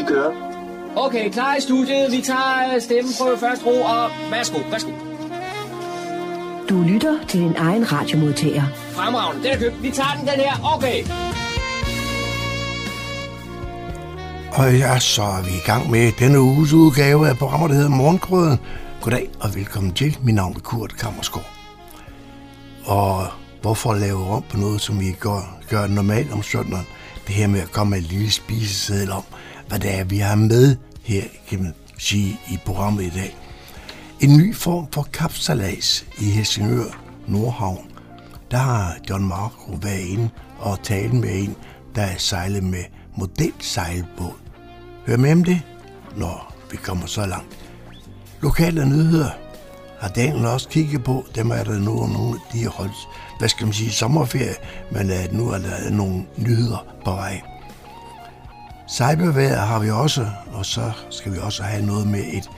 Vi kører. Okay, klar i studiet. Vi tager øh, stemmen på første ro, og værsgo, værsgo. Du lytter til din egen radiomodtager. Fremragende, den er købt. Vi tager den, den her. Okay. Og ja, så er vi i gang med denne uges udgave af programmet, der hedder Morgenkrøden. Goddag og velkommen til. Mit navn er Kurt Kammerskov. Og hvorfor lave om på noget, som vi gør, gør normalt om søndagen? Det her med at komme med en lille spiseseddel om, hvad det er, vi har med her, kan man sige, i programmet i dag. En ny form for kapsalas i Helsingør, Nordhavn. Der har John Marco været inde og talt med en, der er sejlet med modelsejlbåd. Hør med om det, når vi kommer så langt. Lokale nyheder har Daniel også kigget på. Dem er der nu nogle, de har holdt, hvad skal man sige, sommerferie, men nu er der nogle nyheder på vej. Cyberværet har vi også, og så skal vi også have noget med et,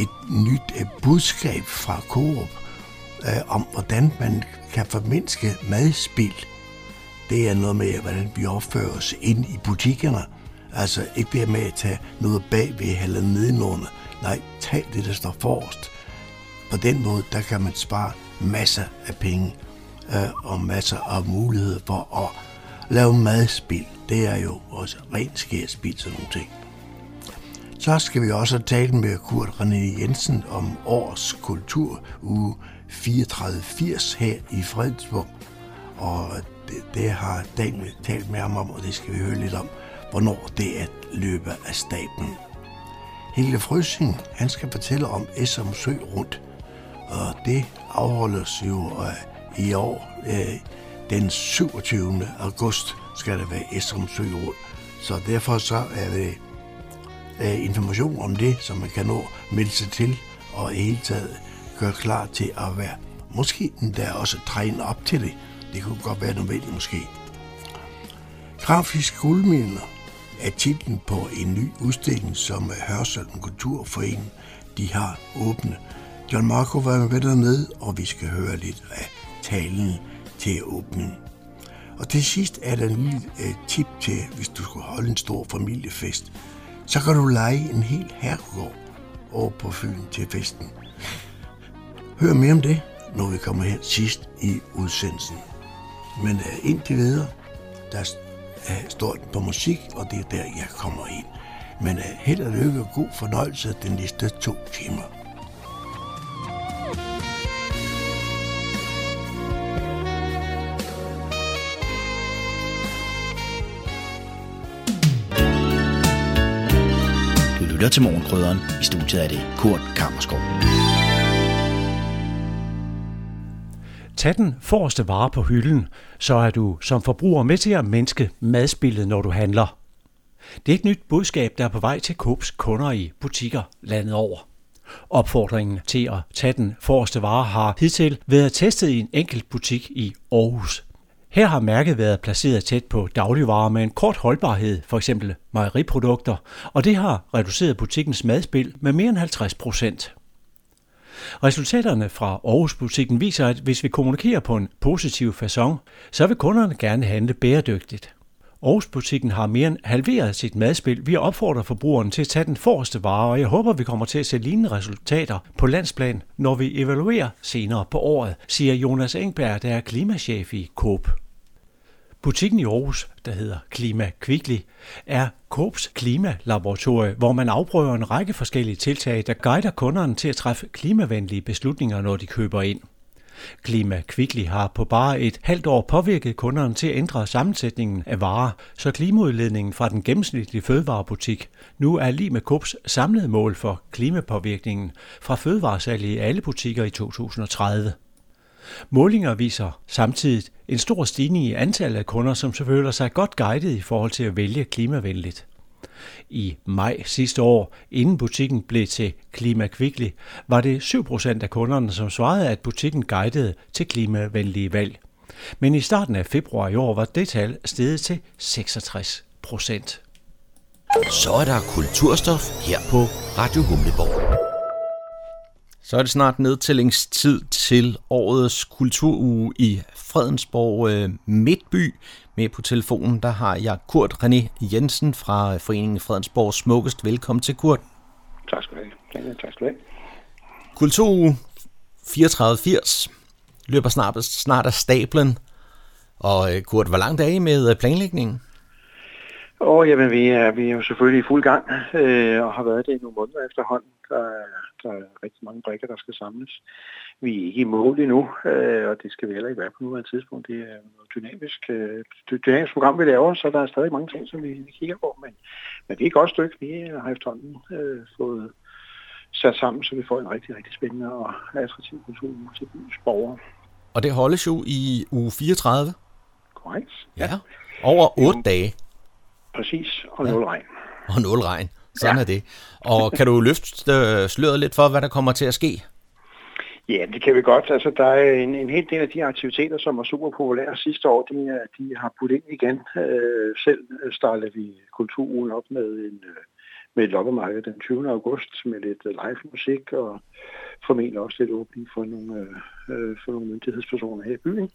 et nyt budskab fra Coop øh, om, hvordan man kan formindske madspild. Det er noget med, hvordan vi opfører os ind i butikkerne. Altså ikke det med at tage noget bagved eller nedenunder. Nej, tag det, der står forrest. På den måde, der kan man spare masser af penge øh, og masser af muligheder for at lave madspild det er jo også rent skærspil, sådan nogle ting. Så skal vi også tale med Kurt René Jensen om års kultur uge 3480 her i Fredensborg. Og det, det har Daniel talt med ham om, og det skal vi høre lidt om, hvornår det er løbe af staben. Hele Frøsing, han skal fortælle om SM Sø rundt, og det afholdes jo øh, i år. Øh, den 27. august skal der være Essom Sø så derfor så er det øh, information om det, som man kan nå melde sig til, og i hele taget gøre klar til at være, måske endda også træne op til det. Det kunne godt være nødvendigt måske. Grafisk guldminder er titlen på en ny udstilling, som Hørsholm Kulturforening de har åbnet. John Marco var med dernede, og vi skal høre lidt af talen til åbningen. Og til sidst er der en lille øh, tip til, hvis du skulle holde en stor familiefest. Så kan du lege en hel herregård over på Fyn til festen. Hør mere om det, når vi kommer her sidst i udsendelsen. Men øh, indtil videre, der øh, står den på musik, og det er der, jeg kommer ind. Men øh, held og lykke og god fornøjelse den næste to timer. Lytter til Morgenkrydderen. I studiet er det Kurt Kammerskov. Tag den forreste vare på hylden, så er du som forbruger med til at mindske madspillet, når du handler. Det er et nyt budskab, der er på vej til Coops kunder i butikker landet over. Opfordringen til at tage den forreste vare har hidtil været testet i en enkelt butik i Aarhus. Her har mærket været placeret tæt på dagligvarer med en kort holdbarhed, f.eks. mejeriprodukter, og det har reduceret butikkens madspil med mere end 50 procent. Resultaterne fra Aarhus-butikken viser, at hvis vi kommunikerer på en positiv façon, så vil kunderne gerne handle bæredygtigt. Aarhus-butikken har mere end halveret sit madspil. Vi opfordrer forbrugerne til at tage den forreste vare, og jeg håber, vi kommer til at se lignende resultater på landsplan, når vi evaluerer senere på året, siger Jonas Engberg, der er klimachef i Coop. Butikken i Aarhus, der hedder Klima Kvickly, er Coops klimalaboratorie, hvor man afprøver en række forskellige tiltag, der guider kunderne til at træffe klimavenlige beslutninger, når de køber ind. Klima Kvickly har på bare et halvt år påvirket kunderne til at ændre sammensætningen af varer, så klimaudledningen fra den gennemsnitlige fødevarebutik nu er lige med Coops samlede mål for klimapåvirkningen fra fødevaresalget i alle butikker i 2030. Målinger viser samtidig en stor stigning i antallet af kunder, som føler sig godt guidet i forhold til at vælge klimavenligt. I maj sidste år, inden butikken blev til Klima Kvickly, var det 7% af kunderne, som svarede, at butikken guidede til klimavenlige valg. Men i starten af februar i år var det tal steget til 66 procent. Så er der kulturstof her på Radio Humleborg. Så er det snart nedtællingstid til årets kulturuge i Fredensborg øh, Midtby. Med på telefonen, der har jeg Kurt René Jensen fra Foreningen Fredensborg Smukkest. Velkommen til, Kurt. Tak skal du have. Ja, tak skal du have. Kulturuge 3480 løber snart, snart af stablen. Og øh, Kurt, hvor langt er I med øh, planlægningen? Åh, oh, jamen, vi er, vi er jo selvfølgelig i fuld gang, øh, og har været det i nogle måneder efterhånden. Der er, der er rigtig mange brikker, der skal samles. Vi er ikke i mål endnu, øh, og det skal vi heller ikke være på nuværende tidspunkt. Det er noget dynamisk, øh, dynamisk program, vi laver, så der er stadig mange ting, som vi, vi kigger på. Men, men vi er et godt stykke. Vi har efterhånden øh, fået sat sammen, så vi får en rigtig, rigtig spændende og attraktiv kultur til byens borgere. Og det holdes jo i uge 34? Korrekt. Ja, over 8 dage. Præcis, og nul ja. regn. Og nul regn, sådan ja. er det. Og kan du løfte øh, sløret lidt for, hvad der kommer til at ske? Ja, det kan vi godt. Altså, der er en, en hel del af de aktiviteter, som var super populære sidste år, de, de har puttet ind igen. Øh, selv startede vi kulturen op med en, øh, med et loppemarked den 20. august med lidt live musik og formentlig også lidt åbning for nogle, øh, for nogle myndighedspersoner her i byen.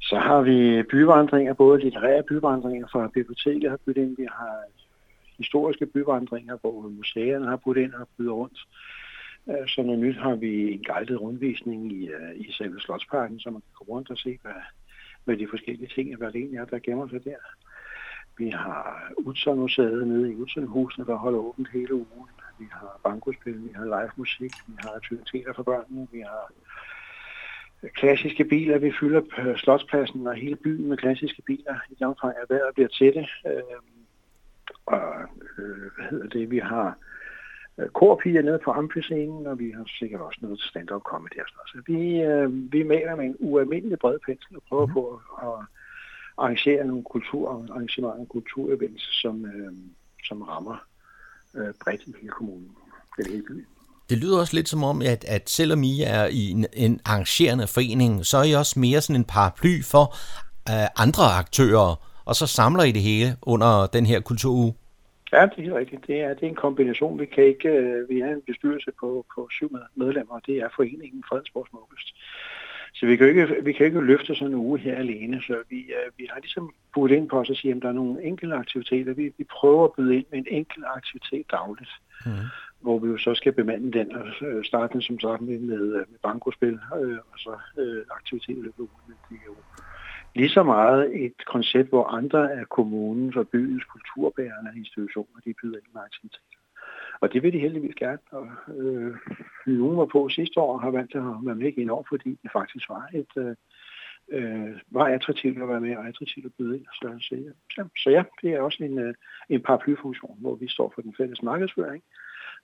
Så har vi byvandringer, både litterære byvandringer fra biblioteket har budt ind, vi har historiske byvandringer, hvor museerne har budt ind og byder rundt. Øh, så noget nyt har vi en guided rundvisning i, øh, i selve Slotsparken, så man kan gå rundt og se, hvad, hvad de forskellige ting, hvad det egentlig er, der gemmer sig der. Vi har Utzon-museet nede i Utzon-husene, der holder åbent hele ugen. Vi har bankospil, vi har live musik, vi har aktiviteter for børnene, vi har øh, klassiske biler. Vi fylder slotspladsen og hele byen med klassiske biler i det omfang, at vejret bliver til det. Øh, og øh, hvad hedder det? Vi har øh, korpiger nede på amfiscenen, og vi har sikkert også noget stand-up comedy. Så vi, øh, vi maler med en ualmindelig bred pensel og prøver mm. på at arrangere nogle kulturarrangementer, kulturevents, som, øh, som rammer øh, bredt i hele kommunen, eller hele byen. Det lyder også lidt som om, at, at selvom I er i en, en arrangerende forening, så er I også mere sådan en paraply for uh, andre aktører, og så samler I det hele under den her kulturuge. Ja, det er rigtigt. Det er, det er en kombination. Vi kan ikke, uh, vi er en bestyrelse på, på syv medlemmer, og det er foreningen Fredensborg Smukkest. Så vi kan jo ikke, vi kan ikke løfte sådan en uge her alene, så vi, uh, vi har ligesom budt ind på os og sige, at der er nogle enkelte aktiviteter. Vi, vi prøver at byde ind med en enkelt aktivitet dagligt. Mm hvor vi jo så skal bemande den og øh, starte den som sagt med, med, øh, med bankospil øh, og så øh, aktivitet i løbet af ugen. Det er lige så meget et koncept, hvor andre af kommunens og byens kulturbærende institutioner, de byder ind med aktiviteter. Og det vil de heldigvis gerne. Og, øh, nogen var på sidste år har valgt at være med igen over, fordi det faktisk var et øh, øh, var attraktivt at være med og attraktivt at byde ind. Så, så, ja, så ja, det er også en, øh, en paraplyfunktion, hvor vi står for den fælles markedsføring,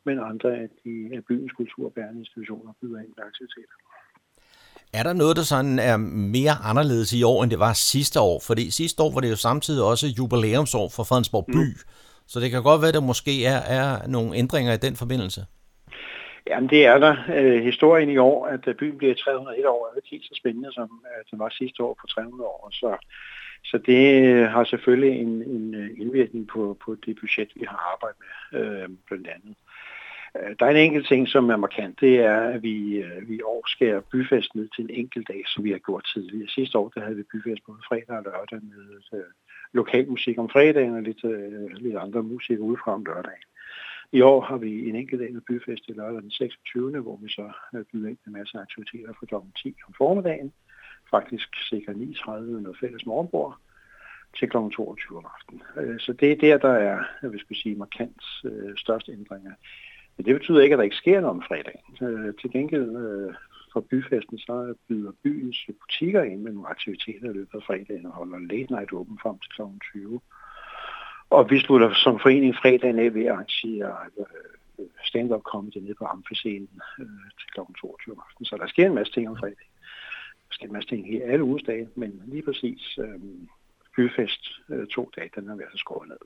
men andre af, de, af byens kulturbærende institutioner byder ind med aktiviteter. Er der noget, der sådan er mere anderledes i år, end det var sidste år? Fordi sidste år var det jo samtidig også jubilæumsår for Fredensborg by. Mm. Så det kan godt være, at der måske er, er nogle ændringer i den forbindelse. Jamen det er der. Øh, historien i år, at byen bliver 301 år, er ikke helt så spændende, som øh, den var sidste år på 300 år. Så, så det har selvfølgelig en, en indvirkning på, på det budget, vi har arbejdet med, øh, blandt andet. Øh, der er en enkelt ting, som er markant. Det er, at vi, øh, vi i år skærer byfest ned til en enkelt dag, som vi har gjort tidligere. Sidste år der havde vi byfest både fredag og lørdag med øh, lokal musik om fredagen og lidt, øh, lidt andre musik udefra om lørdagen. I år har vi en enkelt dag med byfest i lørdag den 26. hvor vi så øh, byder ind med masser af aktiviteter fra kl. 10 om formiddagen. Faktisk cirka 9.30 noget fælles morgenbord til kl. 22 om aftenen. Så det er der, der er, jeg vil sige, markant største ændringer. Men det betyder ikke, at der ikke sker noget om fredagen. Øh, til gengæld øh, for byfesten, så byder byens butikker ind med nogle aktiviteter i løbet af fredagen og holder late night åben frem til kl. 20. Og vi slutter som forening fredagen af ved at arrangere øh, stand-up comedy nede på Amfiscenen øh, til kl. 22 om aftenen. Så der sker en masse ting om fredagen. Der sker en masse ting her alle ugesdage, men lige præcis øh, byfest øh, to dage, den har vi altså skåret ned.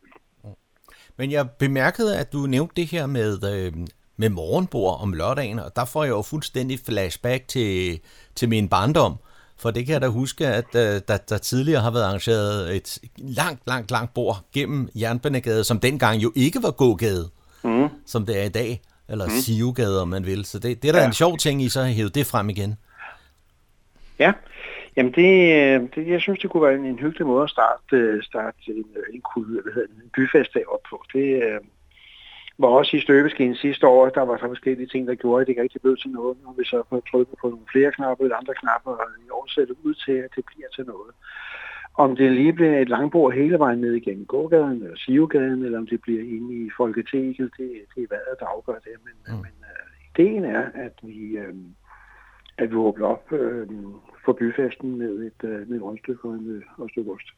Men jeg bemærkede, at du nævnte det her med, øh, med morgenbord om lørdagen, og der får jeg jo fuldstændig flashback til, til min barndom. For det kan jeg da huske, at øh, der, der tidligere har været arrangeret et langt, langt, langt bord gennem Jernbanegade, som dengang jo ikke var gågade, mm. som det er i dag. eller mm. Sivegade, om man vil. Så det, det er da ja. en sjov ting, I så har hævet det frem igen. Ja, jamen det, øh, det, jeg synes, det kunne være en, en hyggelig måde at starte, øh, starte en, en, en, hvad hedder en byfestdag op på. Det øh, var også i støbeskeen sidste år, der var så forskellige ting, der gjorde, at det ikke rigtig blev til noget. Og vi så trykket på nogle flere knapper eller andre knapper, og i år ser det ud til, at det bliver til noget. Om det lige bliver et langbord hele vejen ned igennem gågaden eller Sivegaden, eller om det bliver inde i Folketinget, det, det er hvad der afgør det. Men, mm. men uh, ideen er, at vi, uh, at vi åbner op uh, for byfesten med et, uh, med et rundstykke og, en, og et stykke ost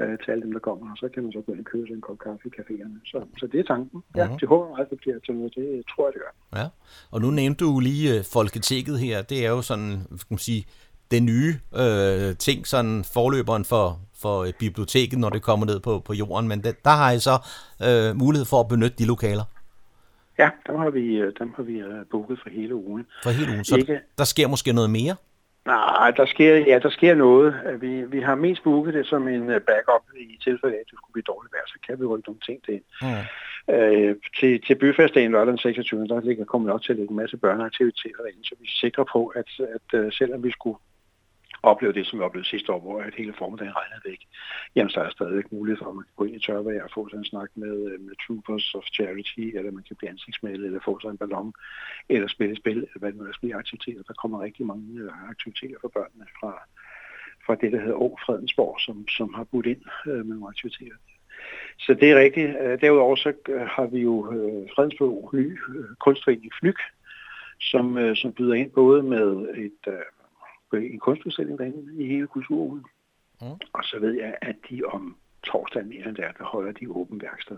uh, til alle dem, der kommer. Og så kan man så gå ind og købe sig en kop kaffe i caféerne. Så, så det er tanken. Ja, mm-hmm. det håber meget, det bliver til noget. Det tror jeg, det gør. Ja, og nu nævnte du lige uh, Folketinget her. Det er jo sådan, skal man sige, den nye øh, ting, sådan forløberen for, for biblioteket, når det kommer ned på, på jorden, men det, der har I så øh, mulighed for at benytte de lokaler. Ja, dem har vi, øh, dem har vi uh, booket for hele ugen. For hele ugen, så Ikke... der sker måske noget mere? Nej, der sker, ja, der sker noget. Vi, vi har mest booket det som en øh, backup i tilfælde af, at det skulle blive dårligt vejr, så kan vi rykke nogle ting til. Mm. Øh, til, til byfestdagen lørdag den 26. der ligger, kommer vi nok til at lægge en masse børneaktiviteter derinde, så vi er sikre på, at, at selvom vi skulle opleve det, som jeg oplevede sidste år, hvor at hele formiddagen regnede væk, jamen så er der stadigvæk mulighed for, at man kan gå ind i tørvejr og få sig en snak med, øh, med Troopers of Charity, eller man kan blive ansigtsmalet, eller få sig en ballon, eller spille spil, eller hvad det nu er, blive aktiviteter. Der kommer rigtig mange øh, aktiviteter for børnene fra, fra det, der hedder Å Fredensborg, som, som har budt ind øh, med nogle aktiviteter. Så det er rigtigt. Øh, derudover så har vi jo øh, Fredensborg ny øh, kunstforening Flyg, som, øh, som byder ind både med et øh, en kunstudstilling derinde i hele kulturugen. Mm. Og så ved jeg, at de om torsdagen end der, der holder de åben værksted,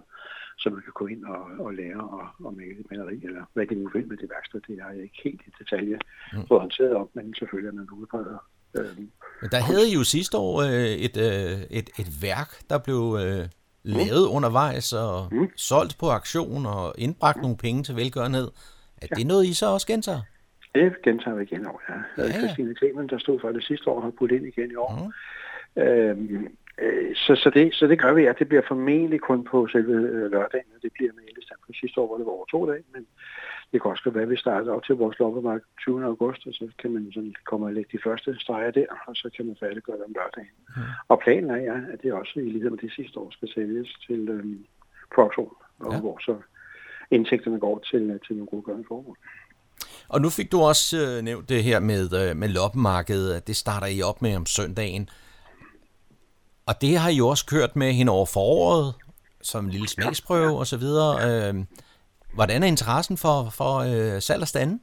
så man kan gå ind og, og lære og, og male et maleri, eller hvad det nu vil med det værksted. Det har jeg ikke helt i detalje mm. fået håndteret op, men selvfølgelig er man udbreder. Øh, men der havde I jo sidste år øh, et, øh, et, et værk, der blev øh, lavet mm. undervejs og mm. solgt på aktion og indbragt mm. nogle penge til velgørenhed. Er ja. det noget, I så også gentager? Det gentager vi igen år, ja. ja. Christine Klemen, der stod for det sidste år, har puttet ind igen i år. Mm. Øhm, øh, så, så, det, så det gør vi, at det bliver formentlig kun på selve øh, lørdagen, og det bliver med ældrestand. For sidste år var det over to dage, men det kan også være, at vi starter op til vores loppemark 20. august, og så kan man sådan komme og lægge de første streger der, og så kan man færdiggøre det om lørdagen. Mm. Og planen er, ja, at det også i lighed med det sidste år skal sælges til øhm, produktion, og ja. hvor så indtægterne går til, til nogle gode formål. Og nu fik du også øh, nævnt det her med, øh, med loppemarkedet, at det starter I op med om søndagen. Og det har I jo også kørt med hen over foråret, som en lille smagsprøve og så videre. Øh, hvordan er interessen for, for øh, salg og standen?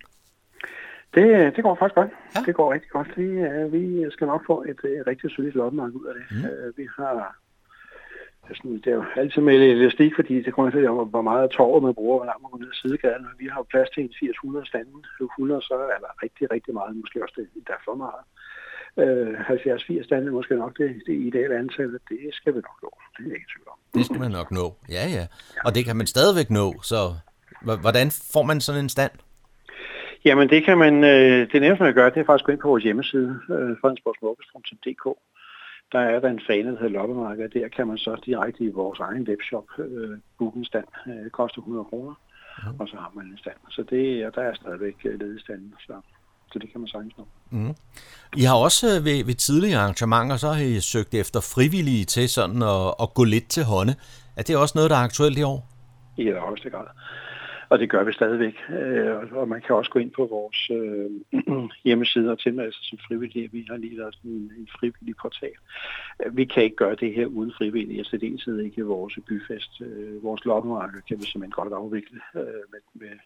Det, det går faktisk godt. Ja. Det går rigtig godt. Vi, øh, vi skal nok få et, et rigtig solidt loppemarked ud af det. Mm. Øh, vi har sådan, det er jo altid med elastik, fordi det kommer til hvor meget tårer man bruger, hvor langt man går ned ad sidegaden. Vi har jo plads til en 800 standen. 100 så er der rigtig, rigtig meget, måske også det, der er for meget. Øh, 70-80 stande er måske nok det, det ideelle antal. Det skal vi nok nå. Det er ikke tvivl om. Det skal man nok nå. Ja, ja. Og det kan man stadigvæk nå. Så hvordan får man sådan en stand? Jamen det kan man, øh, det nærmeste man gør, det er faktisk at gå ind på vores hjemmeside, øh, fredensborgsmorgestrom.dk der er der en fane, der hedder loppemarked. Der kan man så direkte i vores egen webshop øh, booke en stand. Øh, det koster 100 kroner, mm. og så har man en stand. Så det, og der er stadigvæk øh, ledet standen, så, så det kan man sagtens nå. Mm. I har også øh, ved, ved tidligere arrangementer, så har I søgt efter frivillige til sådan at, at gå lidt til hånde. Er det også noget, der er aktuelt i år? I højeste grad og det gør vi stadigvæk. Øh, og man kan også gå ind på vores øh, hjemmeside og tilmelde sig som frivillig. Vi har lige lavet en, en frivillig portal. Øh, vi kan ikke gøre det her uden frivillige, og særdeleshed ikke vores byfest. Øh, vores loppemarked kan vi simpelthen godt afvikle øh, med, med,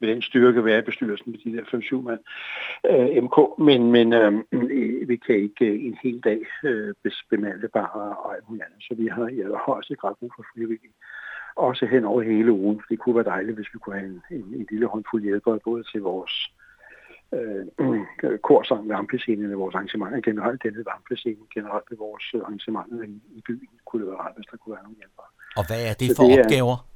med den styrke, vi er i bestyrelsen med de der 5-7 mand øh, MK. Men, men øh, øh, vi kan ikke øh, en hel dag øh, bemande bare og alt muligt andet. Så vi har i allerhøjeste grad brug for frivillige også hen over hele ugen. Det kunne være dejligt, hvis vi kunne have en, en, en lille håndfuld hjælpere, både til vores øh, korsang ved Amplescenen og vores arrangementer generelt, denne ved Amplescenen generelt ved vores arrangementer i, i byen, kunne det være rart, hvis der kunne være nogle hjælpere. Og hvad er det for det opgaver? Er,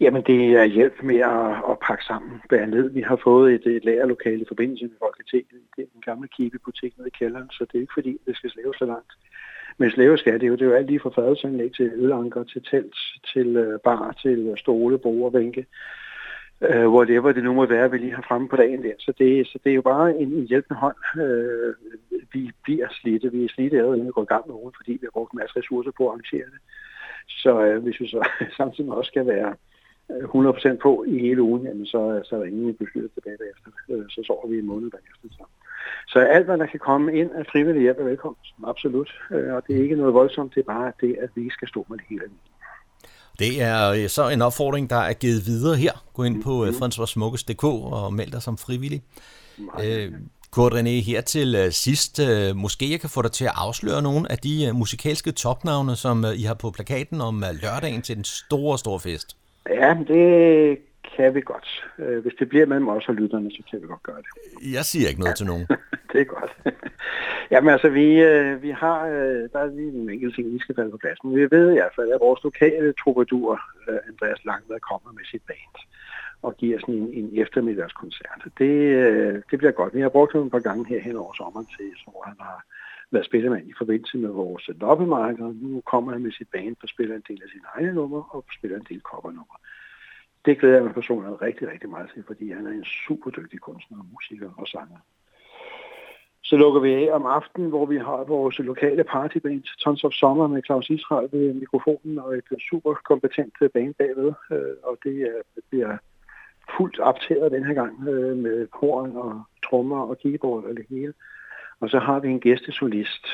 Jamen, det er hjælp med at, at pakke sammen, bære ned. Vi har fået et, et lagerlokale i forbindelse med Folketinget. Det er en gammel kibebutik nede i kælderen, så det er ikke fordi, det skal slæve så langt. Men slæveskat, det er jo, det er jo alt lige fra fadelsanlæg til ølanker, til telt, til øh, bar, til øh, stole, bord og bænke. øh, whatever det nu må være, vi lige har fremme på dagen der. Så det, så det er jo bare en, en hjælpende hånd. Øh, vi bliver slidte. Vi er slidte allerede, inden vi går i gang med ugen, fordi vi har brugt en masse ressourcer på at arrangere det. Så øh, hvis vi så samtidig også skal være øh, 100% på i hele ugen, jamen så, så er der ingen beskyttet tilbage bagefter. Øh, så sover vi en måned bagefter. Så så alt, hvad der kan komme ind af frivillig hjælp er velkommen. Absolut. Øh, og det er ikke noget voldsomt, det er bare det, at vi ikke skal stå med det hele. Det er øh, så en opfordring, der er givet videre her. Gå ind på mm-hmm. Fredensborgsmukkes.dk og meld dig som frivillig. Øh, Kurt René, her til sidst, måske jeg kan få dig til at afsløre nogle af de musikalske topnavne, som I har på plakaten om lørdagen til den store, store fest. Ja, det kan vi godt. Hvis det bliver mellem os og lytterne, så kan vi godt gøre det. Jeg siger ikke noget til nogen. det er godt. Jamen altså, vi, vi har, der er lige nogle enkelte ting, vi skal falde på plads. Men vi ved i hvert fald, at vores lokale troubadour, Andreas Langvad, kommer med sit band og giver sådan en, en eftermiddagskoncert. Det, det bliver godt. Vi har brugt ham et par gange her hen over sommeren til, hvor han har været spillemand i forbindelse med vores loppemarked. Nu kommer han med sit band og spiller en del af sine egne numre og spiller en del cover-numre. Det glæder jeg mig personligt rigtig, rigtig meget til, fordi han er en super dygtig kunstner, musiker og sanger. Så lukker vi af om aftenen, hvor vi har vores lokale partyband, Tons of Summer, med Claus Israel ved mikrofonen og et super kompetent band bagved. Øh, og det bliver fuldt optaget den her gang øh, med horn og trommer og keyboard og det hele. Og så har vi en gæstesolist.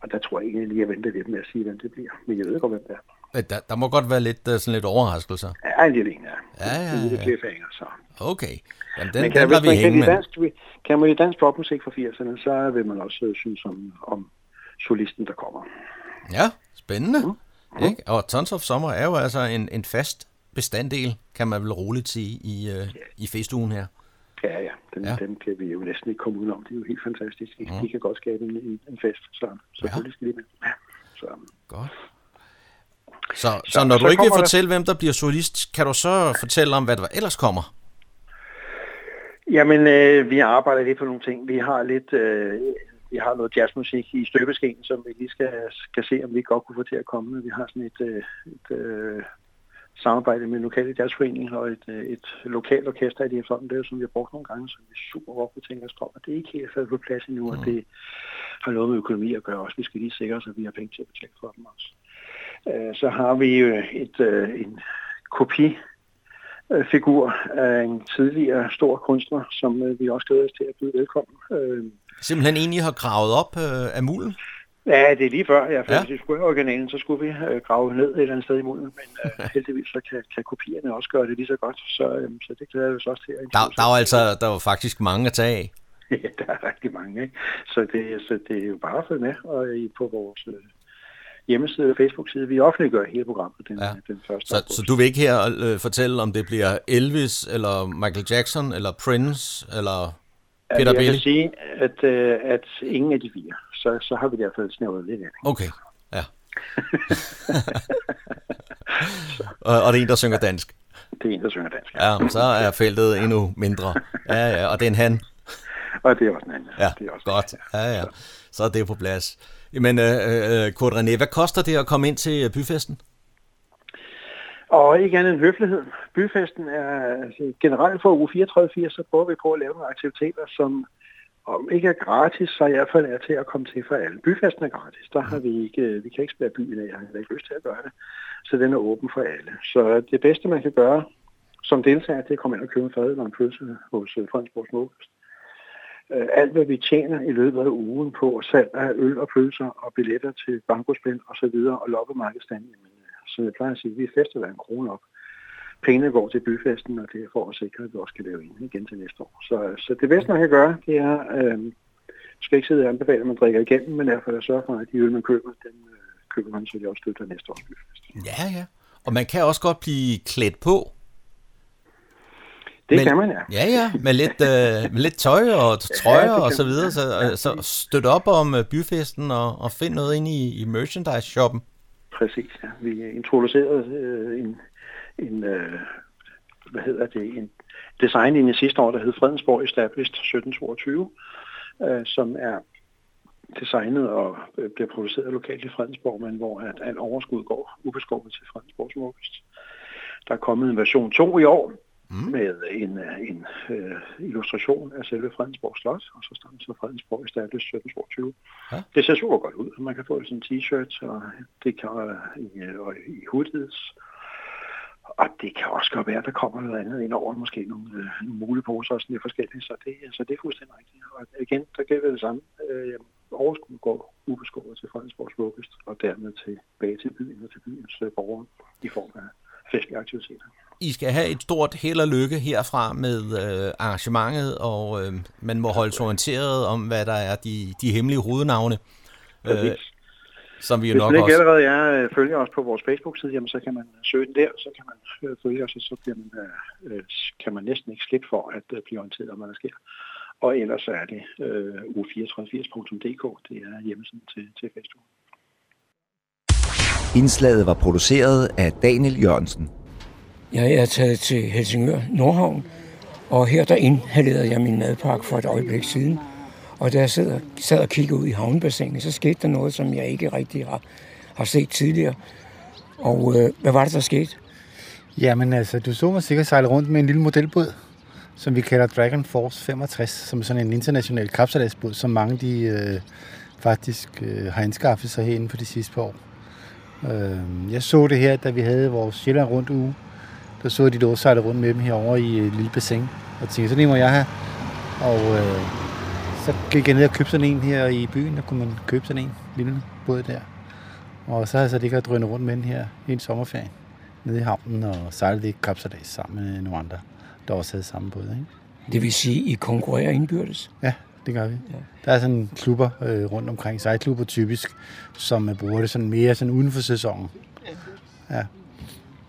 Og der tror jeg ikke, lige, at venter lidt med at sige, hvem det bliver. Men jeg ved godt, hvem det er. Der, der må godt være lidt, sådan lidt overraskelser. Ja, en lille en, ja. Ja, ja, En lille ja. cliffhanger, så. Okay. Jamen, den, Men den lader vi man hænge kan, med. dansk, kan man lide dansk popmusik fra 80'erne, så vil man også øh, synes om, om solisten, der kommer. Ja, spændende. Mm. Ikke? Og Tons of Summer er jo altså en, en fast bestanddel, kan man vel roligt sige, i, øh, i festugen her. Ja, ja. Den, Ja. ja. Dem kan vi jo næsten ikke komme udenom. Det er jo helt fantastisk. De, de kan godt skabe en, en, fest, så selvfølgelig skal de med. Ja. Så, Godt. Så, så, Så- når så du ikke vil kommer der- fortælle, hvem der bliver solist, kan du så fortælle om, hvad der ellers kommer? Jamen, øh, vi arbejder lidt på nogle ting. Vi har lidt, øh, vi har noget jazzmusik i støbeskeen, som vi lige skal, skal se, om vi godt kunne få til at komme. Vi har sådan et, øh, et øh, samarbejde med lokale jazzforeninger og et, øh, et lokalt orkester i det her det er som vi har brugt nogle gange, som vi super godt kunne tænke os kommer. Det er ikke helt faldet på plads endnu, og det har noget med økonomi at gøre også. Vi skal lige sikre os, at vi har penge til at betale for dem også. Øh, så har vi jo et, øh, en kopi øh, figur af en tidligere stor kunstner, som vi også glæder os til at byde velkommen. Simpelthen en, I har gravet op af mulden? Ja, det er lige før. Ja, for Ja. hvis vi skulle originalen, så skulle vi øh, grave ned et eller andet sted i munden. Men øh, heldigvis så kan, kan kopierne også gøre det lige så godt. Så, øh, så det glæder vi os også til at Der, der er jo altså der er jo faktisk mange at tage af. Ja, der er rigtig mange. Ikke? Så, det, så det er jo bare at følge med og på vores hjemmeside og Facebook-side. Vi offentliggør hele programmet den, Ja. ja. den første Så, august. så du vil ikke her øh, fortælle, om det bliver Elvis, eller Michael Jackson, eller Prince, eller Peter Altså, jeg Belli? kan sige, at, øh, at ingen af de fire, så, så har vi i hvert fald snævret lidt af. Okay, ja. og, og det er en, der synger dansk. Det er en, der synger dansk. Ja, så er feltet endnu mindre. Ja, ja, og det er en han. Og det er også en anden. Ja, det er også godt. Ja, ja. Så er det på plads. Jamen, øh, øh, øh, Kurt René, hvad koster det at komme ind til øh, byfesten? Og ikke andet end høflighed. Byfesten er altså, generelt for uge 34 så prøver vi på at lave nogle aktiviteter, som om ikke er gratis, så i hvert fald er til at komme til for alle. Byfesten er gratis. Der har vi ikke, vi kan ikke spære byen af, jeg har ikke lyst til at gøre det. Så den er åben for alle. Så det bedste, man kan gøre som deltager, det er at komme ind og købe en fad eller en pølse hos Fredensborg Smukkest. Øh, Alt, hvad vi tjener i løbet af ugen på salg af øl og pølser og billetter til bankospil og så videre og loppemarkedsstand, jamen, øh, som jeg plejer at sige, vi fester hver en krone op. Pengene går til byfesten, og det er for at sikre, at vi også kan lave en igen til næste år. Så, så det bedste, man kan gøre, det er, øh, skal ikke sidde og anbefale, at man drikker igennem, men derfor at sørge for, at de øl, man køber, den øh, køber man, så de også støtter næste års byfest. Ja, ja. Og man kan også godt blive klædt på. Det Men- kan man, ja. Ja, ja, med lidt, øh, med lidt tøj og trøjer det og så videre. Så, øh, så støt op om øh, byfesten og, og find noget ind i, i merchandise-shoppen. Præcis, ja. Vi introducerede øh, en, en øh, hvad hedder det, en designlinje sidste år, der hed Fredensborg Established 1722, øh, som er designet og øh, bliver produceret lokalt i Fredensborg, men hvor at alt overskud går ubeskåret til Fredensborg Smukkest. Der er kommet en version 2 i år, mm. med en, en uh, illustration af selve Fredensborg Slot, og så står så Fredensborg i stedet 1722. Ja. Det ser super godt ud. Man kan få sådan en t-shirt, og det kan uh, i, og i hoodies, og det kan også godt være, at der kommer noget andet ind over, måske nogle, øh, nogle mulige poser og sådan lidt forskellige, så det, så det er fuldstændig rigtigt. Og igen, der gælder det samme. Øh, overskud går ubeskåret til Fredensborgs Vugest, og dermed tilbage til byen og til byens øh, borgere i form af festlige aktiviteter. I skal have et stort held og lykke herfra med øh, arrangementet, og øh, man må holde sig orienteret om, hvad der er de, de hemmelige hovednavne. Øh, som vi jo Hvis nok ikke også... allerede er, øh, følger os på vores Facebook-side, jamen, så kan man søge den der, så kan man øh, følge os, og så bliver man, øh, øh, kan man næsten ikke slippe for at øh, blive orienteret om, hvad der sker. Og ellers er det øh, u3480.dk, det er hjemmesiden til, til Facebook. Indslaget var produceret af Daniel Jørgensen. Jeg er taget til Helsingør Nordhavn, og her der inhalerede jeg min madpakke for et øjeblik siden. Og da jeg sad, sad og kiggede ud i havnebassinet, så skete der noget, som jeg ikke rigtig har, har set tidligere. Og øh, hvad var det, der skete? Jamen altså, du så mig sikkert sejle rundt med en lille modelbåd, som vi kalder Dragon Force 65, som er sådan en international kapsejladsbåd, som mange de øh, faktisk øh, har anskaffet sig herinde for de sidste par år. Øh, jeg så det her, da vi havde vores Sjælland rundt uge. Der så de lå sejle rundt med dem herovre i et lille bassin. Og tænkte, så det må jeg have. Og øh, så gik jeg ned og købte sådan en her i byen. Der kunne man købe sådan en lille båd der. Og så har jeg så ligget og drønet rundt med den her hele sommerferien. Nede i havnen og sejlede det kapsejlads sammen med nogle andre, der også havde samme båd. Ikke? Det vil sige, I konkurrerer indbyrdes? Ja, det gør vi. Ja. Der er sådan klubber øh, rundt omkring, sejlklubber typisk, som øh, bruger det sådan mere sådan uden for sæsonen. Ja.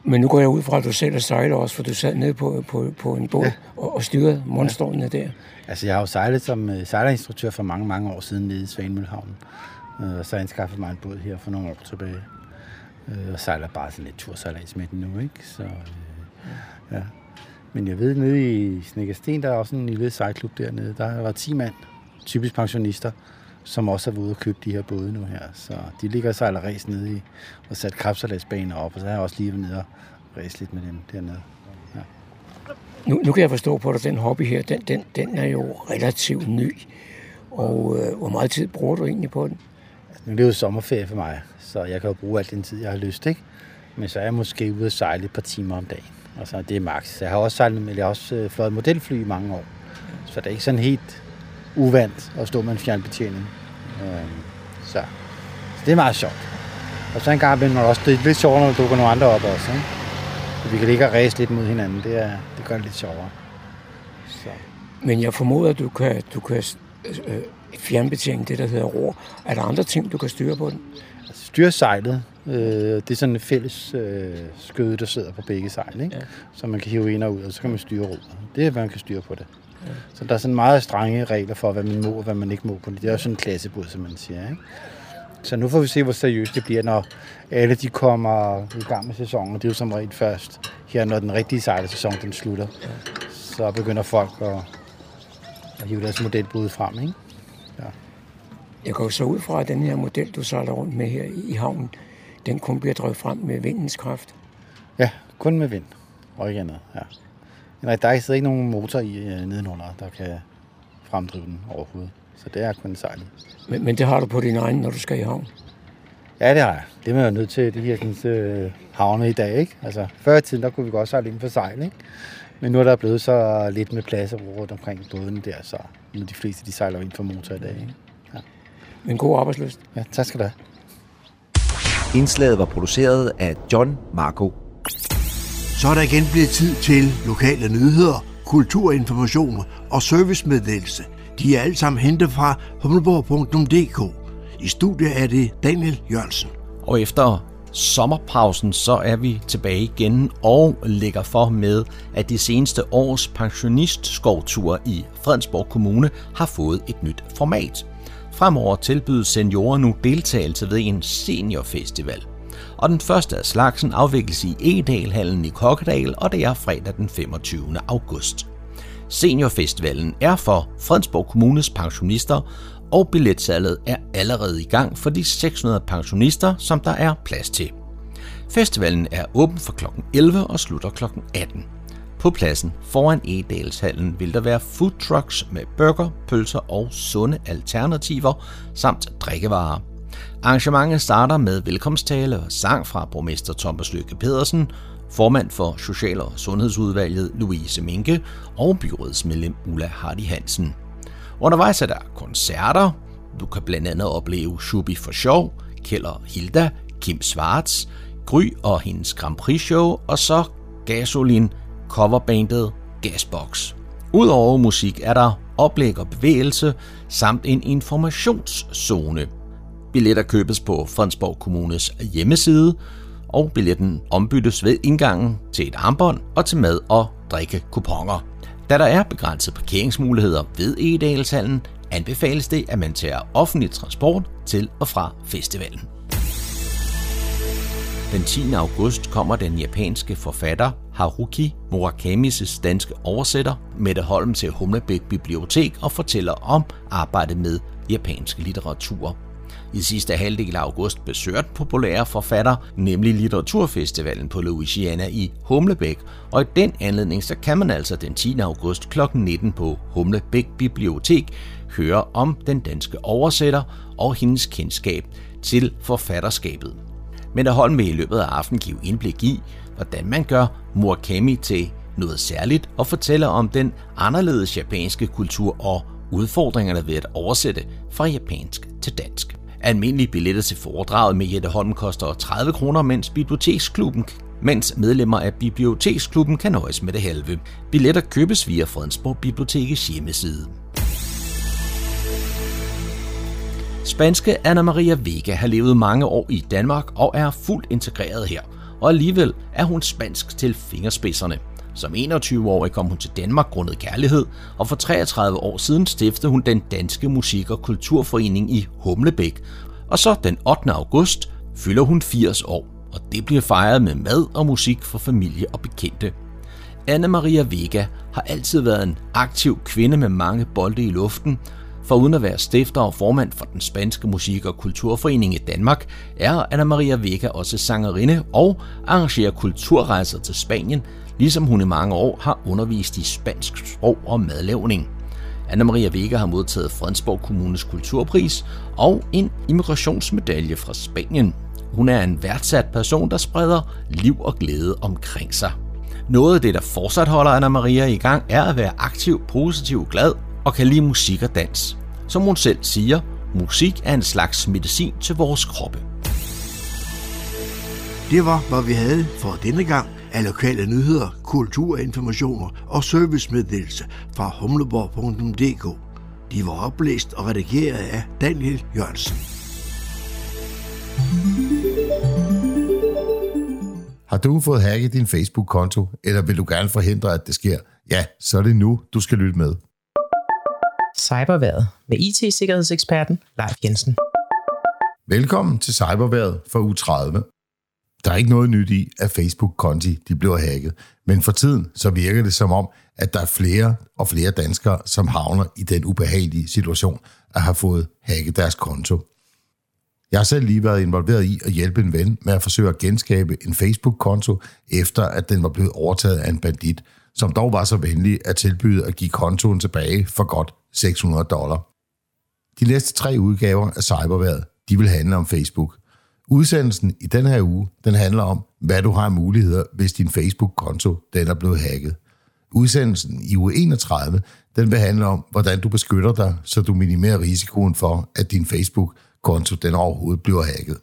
Men nu går jeg ud fra, at du selv er sejler også, for du sad nede på, på, på en båd ja. og, og styrede monsterne ja. der. Altså, jeg har jo sejlet som øh, sejlerinstruktør for mange, mange år siden nede i Svanemølhavnen. Øh, og så anskaffede mig en båd her for nogle år tilbage. Øh, og sejler bare sådan lidt tursejlads med den nu, ikke? Så, øh, ja. Men jeg ved, nede i Snækkersten, der er også en lille sejlklub dernede. Der var 10 mand, typisk pensionister, som også har været ude og købe de her både nu her. Så de ligger og sejler ræs nede i, og sat kapsejladsbaner op, og så har jeg også lige været nede og ræs lidt med dem dernede. Ja. Nu, nu kan jeg forstå på dig, den hobby her, den, den, den er jo relativt ny. Og øh, hvor meget tid bruger du egentlig på den? Altså, nu er det jo sommerferie for mig, så jeg kan jo bruge al den tid, jeg har lyst, ikke? Men så er jeg måske ude at sejle et par timer om dagen. Og så det er max. Jeg har også sejlet, men jeg har også øh, fløjet modelfly i mange år. Så det er ikke sådan helt uvandt at stå med en fjernbetjening. Øh, så. så det er meget sjovt. Og så en gang imellem er det også det er lidt sjovere, når der dukker nogle andre op også. Ikke? Så vi kan ligge og ræse lidt mod hinanden. Det, er, det gør det lidt sjovere. Så. Men jeg formoder, at du kan, du kan øh, fjernbetjene det, der hedder ror. Er der andre ting, du kan styre på den? Altså, styre sejlet. Øh, det er sådan en fælles øh, skøde, der sidder på begge sejl. Ikke? Ja. Så man kan hive ind og ud, og så kan man styre roret. Det er, hvad man kan styre på det. Så der er sådan meget strenge regler for, hvad man må og hvad man ikke må på det. Er også sådan en klassebud, som man siger. Ikke? Så nu får vi se, hvor seriøst det bliver, når alle de kommer i gang med sæsonen. Det er jo som regel først her, når den rigtige sejlsæson den slutter. Så begynder folk at, at hive deres modelbud frem. Ikke? Ja. Jeg går så ud fra, at den her model, du sejler rundt med her i havnen, den kun bliver drevet frem med vindens kraft. Ja, kun med vind. Og ikke andet, ja. Nej, der er ikke nogen motor i uh, nedenunder, der kan fremdrive den overhovedet. Så det er kun sejlet. Men, men det har du på din egen, når du skal i havn? Ja, det har jeg. Det er man nødt til, de her sådan, øh, havne i dag, ikke? Altså, før i tiden, der kunne vi godt sejle inden for sejl, ikke? Men nu er der blevet så lidt med plads rundt omkring båden der, så nu de fleste, de sejler ind for motor i dag, ikke? Ja. Men god arbejdsløst. Ja, tak skal du have. Indslaget var produceret af John Marco. Så er der igen blevet tid til lokale nyheder, kulturinformation og servicemeddelelse. De er alle sammen hentet fra humleborg.dk. I studiet er det Daniel Jørgensen. Og efter sommerpausen, så er vi tilbage igen og lægger for med, at de seneste års pensionistskovtur i Fredensborg Kommune har fået et nyt format. Fremover tilbydes seniorer nu deltagelse ved en seniorfestival. Og den første af slagsen afvikles i Egedalhallen i Kokkedal, og det er fredag den 25. august. Seniorfestivalen er for Fredensborg Kommunes pensionister, og billetsalget er allerede i gang for de 600 pensionister, som der er plads til. Festivalen er åben fra kl. 11 og slutter kl. 18. På pladsen foran Edalshallen vil der være food trucks med burger, pølser og sunde alternativer samt drikkevarer. Arrangementet starter med velkomsttale og sang fra borgmester Thomas Lykke Pedersen, formand for Social- og Sundhedsudvalget Louise Minke og byrådsmedlem Ulla Hardy Hansen. Undervejs er der koncerter. Du kan blandt andet opleve Shubi for sjov, Keller Hilda, Kim Svarts, Gry og hendes Grand Prix show, og så Gasolin coverbandet Gasbox. Udover musik er der oplæg og bevægelse samt en informationszone. Billetter købes på Fredensborg Kommunes hjemmeside, og billetten ombyttes ved indgangen til et armbånd og til mad- og drikkekuponer. Da der er begrænset parkeringsmuligheder ved Egedalshallen, anbefales det, at man tager offentlig transport til og fra festivalen. Den 10. august kommer den japanske forfatter Haruki Murakamis danske oversætter Mette Holm til Humlebæk Bibliotek og fortæller om arbejdet med japansk litteratur. I sidste halvdel af august besøgt populære forfatter, nemlig Litteraturfestivalen på Louisiana i Humlebæk, og i den anledning så kan man altså den 10. august kl. 19 på Humlebæk Bibliotek høre om den danske oversætter og hendes kendskab til forfatterskabet. Men Mette Holm vil i løbet af aftenen give indblik i, hvordan man gør Murakami til noget særligt og fortæller om den anderledes japanske kultur og udfordringerne ved at oversætte fra japansk til dansk. Almindelige billetter til foredraget med Jette Holm koster 30 kroner, mens Biblioteksklubben mens medlemmer af Biblioteksklubben kan nøjes med det halve. Billetter købes via Fredensborg Bibliotekets hjemmeside. Spanske Ana Maria Vega har levet mange år i Danmark og er fuldt integreret her, og alligevel er hun spansk til fingerspidserne. Som 21-årig kom hun til Danmark grundet kærlighed, og for 33 år siden stiftede hun den Danske Musik- og Kulturforening i Humlebæk. Og så den 8. august fylder hun 80 år, og det bliver fejret med mad og musik for familie og bekendte. Anna Maria Vega har altid været en aktiv kvinde med mange bolde i luften, for uden at være stifter og formand for den spanske musik- og kulturforening i Danmark, er Anna Maria Vega også sangerinde og arrangerer kulturrejser til Spanien, ligesom hun i mange år har undervist i spansk sprog og madlavning. Anna Maria Vega har modtaget Fredensborg Kommunes kulturpris og en immigrationsmedalje fra Spanien. Hun er en værdsat person, der spreder liv og glæde omkring sig. Noget af det, der fortsat holder Anna Maria i gang, er at være aktiv, positiv, glad og kan lide musik og dans. Som hun selv siger, musik er en slags medicin til vores kroppe. Det var, hvad vi havde for denne gang af lokale nyheder, kulturinformationer og servicemeddelelse fra humleborg.dk. De var oplæst og redigeret af Daniel Jørgensen. Har du fået hacket din Facebook-konto, eller vil du gerne forhindre, at det sker? Ja, så er det nu, du skal lytte med. Cyberværet med IT-sikkerhedseksperten Leif Jensen. Velkommen til Cyberværet for u 30. Der er ikke noget nyt i, at Facebook-konti de bliver hacket, men for tiden så virker det som om, at der er flere og flere danskere, som havner i den ubehagelige situation at have fået hacket deres konto. Jeg har selv lige været involveret i at hjælpe en ven med at forsøge at genskabe en Facebook-konto, efter at den var blevet overtaget af en bandit, som dog var så venlig at tilbyde at give kontoen tilbage for godt 600 dollar. De næste tre udgaver af Cyberværet, de vil handle om Facebook. Udsendelsen i den her uge, den handler om, hvad du har af muligheder, hvis din Facebook-konto den er blevet hacket. Udsendelsen i uge 31, den vil handle om, hvordan du beskytter dig, så du minimerer risikoen for, at din Facebook-konto den overhovedet bliver hacket.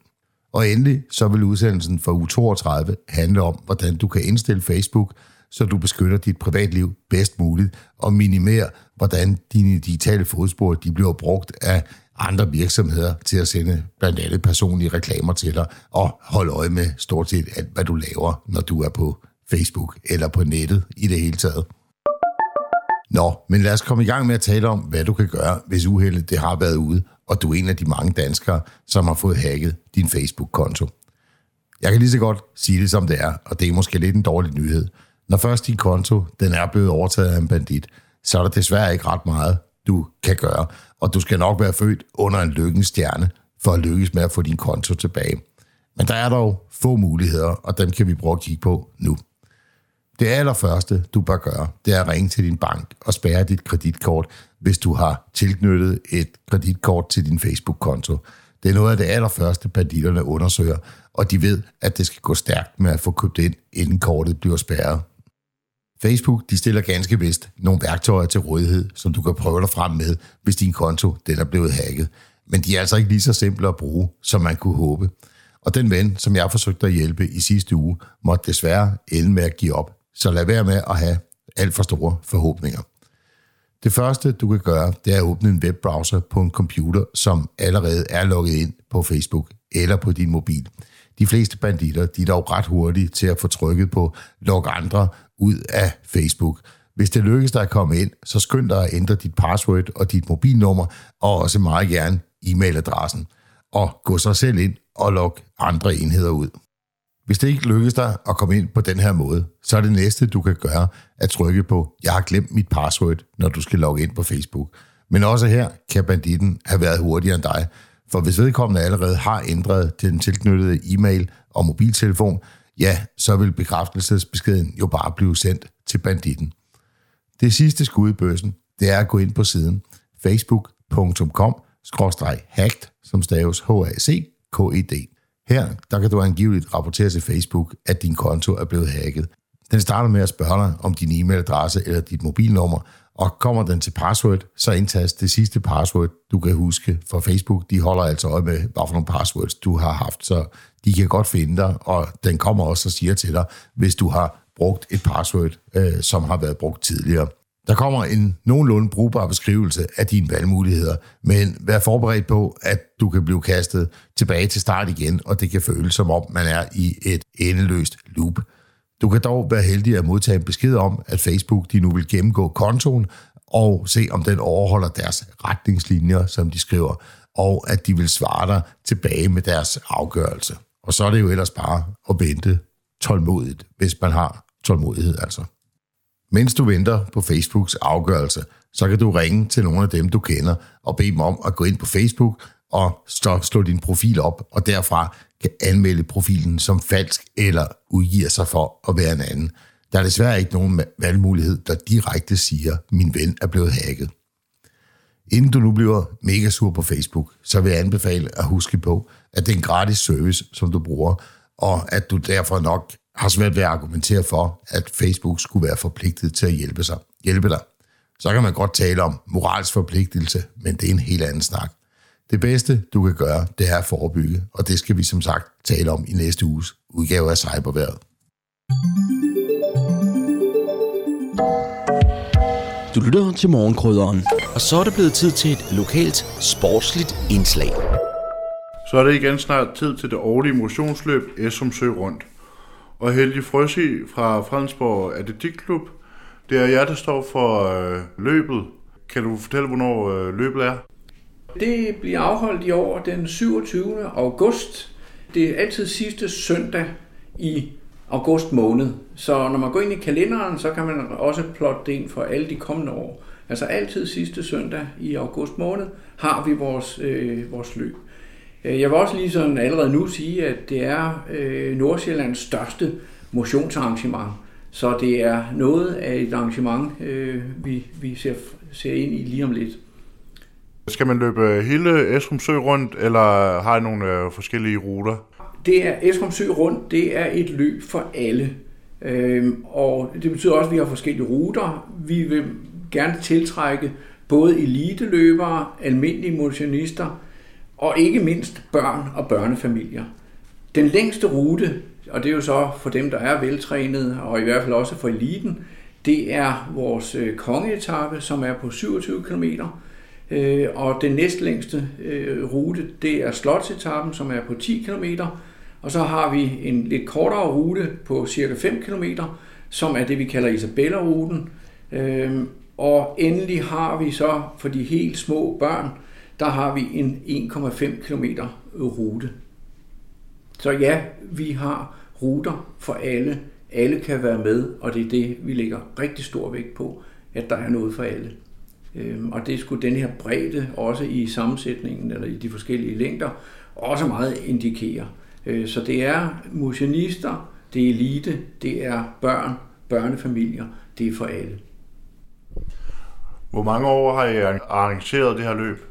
Og endelig så vil udsendelsen for uge 32 handle om, hvordan du kan indstille Facebook, så du beskytter dit privatliv bedst muligt og minimerer, hvordan dine digitale fodspor de bliver brugt af andre virksomheder til at sende blandt andet personlige reklamer til dig og holde øje med stort set alt, hvad du laver, når du er på Facebook eller på nettet i det hele taget. Nå, men lad os komme i gang med at tale om, hvad du kan gøre, hvis uheldet det har været ude, og du er en af de mange danskere, som har fået hacket din Facebook-konto. Jeg kan lige så godt sige det, som det er, og det er måske lidt en dårlig nyhed. Når først din konto den er blevet overtaget af en bandit, så er der desværre ikke ret meget, du kan gøre, og du skal nok være født under en lykkens stjerne for at lykkes med at få din konto tilbage. Men der er dog få muligheder, og dem kan vi prøve at kigge på nu. Det allerførste, du bør gøre, det er at ringe til din bank og spærre dit kreditkort, hvis du har tilknyttet et kreditkort til din Facebook-konto. Det er noget af det allerførste, banditterne undersøger, og de ved, at det skal gå stærkt med at få købt ind, inden kortet bliver spærret. Facebook de stiller ganske vist nogle værktøjer til rådighed, som du kan prøve dig frem med, hvis din konto den er blevet hacket. Men de er altså ikke lige så simple at bruge, som man kunne håbe. Og den ven, som jeg forsøgte at hjælpe i sidste uge, måtte desværre ende med at give op. Så lad være med at have alt for store forhåbninger. Det første, du kan gøre, det er at åbne en webbrowser på en computer, som allerede er logget ind på Facebook eller på din mobil. De fleste banditter de er dog ret hurtige til at få trykket på log andre ud af Facebook. Hvis det lykkes dig at komme ind, så skynd dig at ændre dit password og dit mobilnummer, og også meget gerne e-mailadressen. Og gå så selv ind og log andre enheder ud. Hvis det ikke lykkes dig at komme ind på den her måde, så er det næste, du kan gøre, at trykke på, jeg har glemt mit password, når du skal logge ind på Facebook. Men også her kan banditten have været hurtigere end dig, for hvis vedkommende allerede har ændret til den tilknyttede e-mail og mobiltelefon, ja, så vil bekræftelsesbeskeden jo bare blive sendt til banditten. Det sidste skud i bøssen, det er at gå ind på siden facebook.com-hacked, som staves h a c k e d Her der kan du angiveligt rapportere til Facebook, at din konto er blevet hacket. Den starter med at spørge dig om din e-mailadresse eller dit mobilnummer, og kommer den til password, så indtast det sidste password, du kan huske. For Facebook, de holder altså øje med, hvad for nogle passwords du har haft, så de kan godt finde dig, og den kommer også og siger til dig, hvis du har brugt et password, øh, som har været brugt tidligere. Der kommer en nogenlunde brugbar beskrivelse af dine valgmuligheder, men vær forberedt på, at du kan blive kastet tilbage til start igen, og det kan føles som om, man er i et endeløst loop. Du kan dog være heldig at modtage en besked om, at Facebook de nu vil gennemgå kontoen og se, om den overholder deres retningslinjer, som de skriver, og at de vil svare dig tilbage med deres afgørelse. Og så er det jo ellers bare at vente tålmodigt, hvis man har tålmodighed altså. Mens du venter på Facebooks afgørelse, så kan du ringe til nogle af dem, du kender, og bede dem om at gå ind på Facebook og slå din profil op, og derfra kan anmelde profilen som falsk eller udgiver sig for at være en anden. Der er desværre ikke nogen valgmulighed, der direkte siger, min ven er blevet hacket. Inden du nu bliver mega sur på Facebook, så vil jeg anbefale at huske på, at det er en gratis service, som du bruger, og at du derfor nok har svært ved at argumentere for, at Facebook skulle være forpligtet til at hjælpe, sig, hjælpe dig. Så kan man godt tale om moralsk forpligtelse, men det er en helt anden snak. Det bedste, du kan gøre, det er at forebygge, og det skal vi som sagt tale om i næste uges udgave af Cyberværet. Du lytter til morgenkrydderen. Og så er det blevet tid til et lokalt sportsligt indslag. Så er det igen snart tid til det årlige motionsløb Esrum Sø Rundt. Og Helge Frøsi fra Fredensborg Atletikklub, det er jer, der står for øh, løbet. Kan du fortælle, hvornår øh, løbet er? Det bliver afholdt i år den 27. august. Det er altid sidste søndag i august måned. Så når man går ind i kalenderen, så kan man også plotte det ind for alle de kommende år. Altså altid sidste søndag i august måned har vi vores, øh, vores løb. Øh, jeg vil også lige sådan allerede nu sige, at det er øh, Nordsjællands største motionsarrangement. Så det er noget af et arrangement, øh, vi, vi ser, ser ind i lige om lidt. Skal man løbe øh, hele Esrum Sø rundt, eller har I nogle øh, forskellige ruter? Det er Esrum Sø rundt, det er et løb for alle. Øhm, og det betyder også, at vi har forskellige ruter. Vi vil gerne tiltrække både eliteløbere, almindelige motionister og ikke mindst børn og børnefamilier. Den længste rute, og det er jo så for dem, der er veltrænet, og i hvert fald også for eliten, det er vores øh, kongeetappe, som er på 27 km. Øh, og den næstlængste øh, rute, det er slotsetappen, som er på 10 km. Og så har vi en lidt kortere rute på cirka 5 km, som er det, vi kalder Isabella-ruten. Øhm, og endelig har vi så for de helt små børn, der har vi en 1,5 km rute. Så ja, vi har ruter for alle. Alle kan være med, og det er det, vi lægger rigtig stor vægt på, at der er noget for alle. Øhm, og det skulle den her bredde, også i sammensætningen eller i de forskellige længder, også meget indikere. Øh, så det er motionister, det er elite, det er børn, børnefamilier, det er for alle. Hvor mange år har I arrangeret det her løb?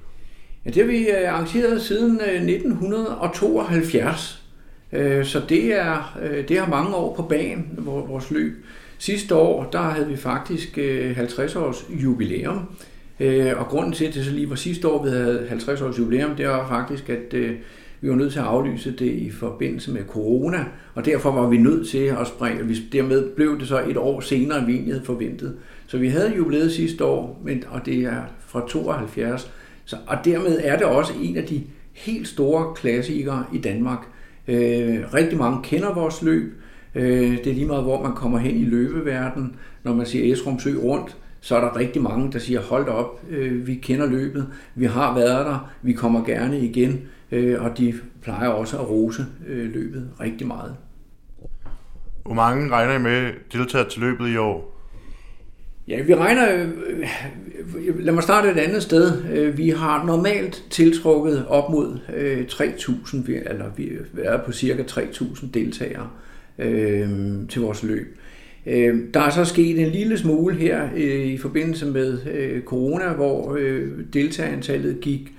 Ja, det har vi øh, arrangeret siden 1972. Øh, så det er, det har mange år på banen, vores løb. Sidste år, der havde vi faktisk 50 års jubilæum. Øh, Og grunden til, at det så lige var sidste år, vi havde 50 års jubilæum, det var faktisk, at øh, vi var nødt til at aflyse det i forbindelse med corona, og derfor var vi nødt til at springe. Dermed blev det så et år senere, end vi egentlig havde forventet. Så vi havde jubilæet sidste år, men, og det er fra 72. Så, og dermed er det også en af de helt store klassikere i Danmark. Øh, rigtig mange kender vores løb. Øh, det er lige meget, hvor man kommer hen i løbeverden. Når man siger Esrum Sø rundt, så er der rigtig mange, der siger, hold op, øh, vi kender løbet, vi har været der, vi kommer gerne igen øh, og de plejer også at rose øh, løbet rigtig meget. Hvor mange regner I med deltager til løbet i år? Ja, vi regner... Øh, lad mig starte et andet sted. Vi har normalt tiltrukket op mod 3.000, eller vi er på cirka 3.000 deltagere øh, til vores løb. Øh, Der er så sket en lille smule her øh, i forbindelse med øh, corona, hvor øh, deltagerantallet gik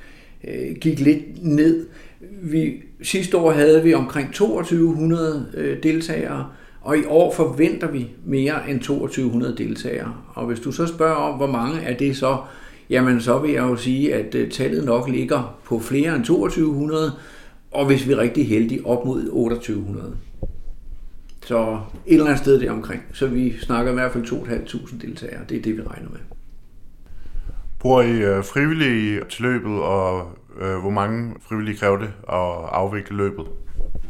øh, gik lidt ned. Vi, sidste år havde vi omkring 2200 øh, deltagere, og i år forventer vi mere end 2200 deltagere. Og hvis du så spørger om, hvor mange er det så, jamen så vil jeg jo sige, at øh, tallet nok ligger på flere end 2200, og hvis vi er rigtig heldige, op mod 2800. Så et eller andet sted der omkring. Så vi snakker i hvert fald 2.500 deltagere. Det er det, vi regner med. Bruger I øh, frivillige til løbet, og øh, hvor mange frivillige kræver det at afvikle løbet?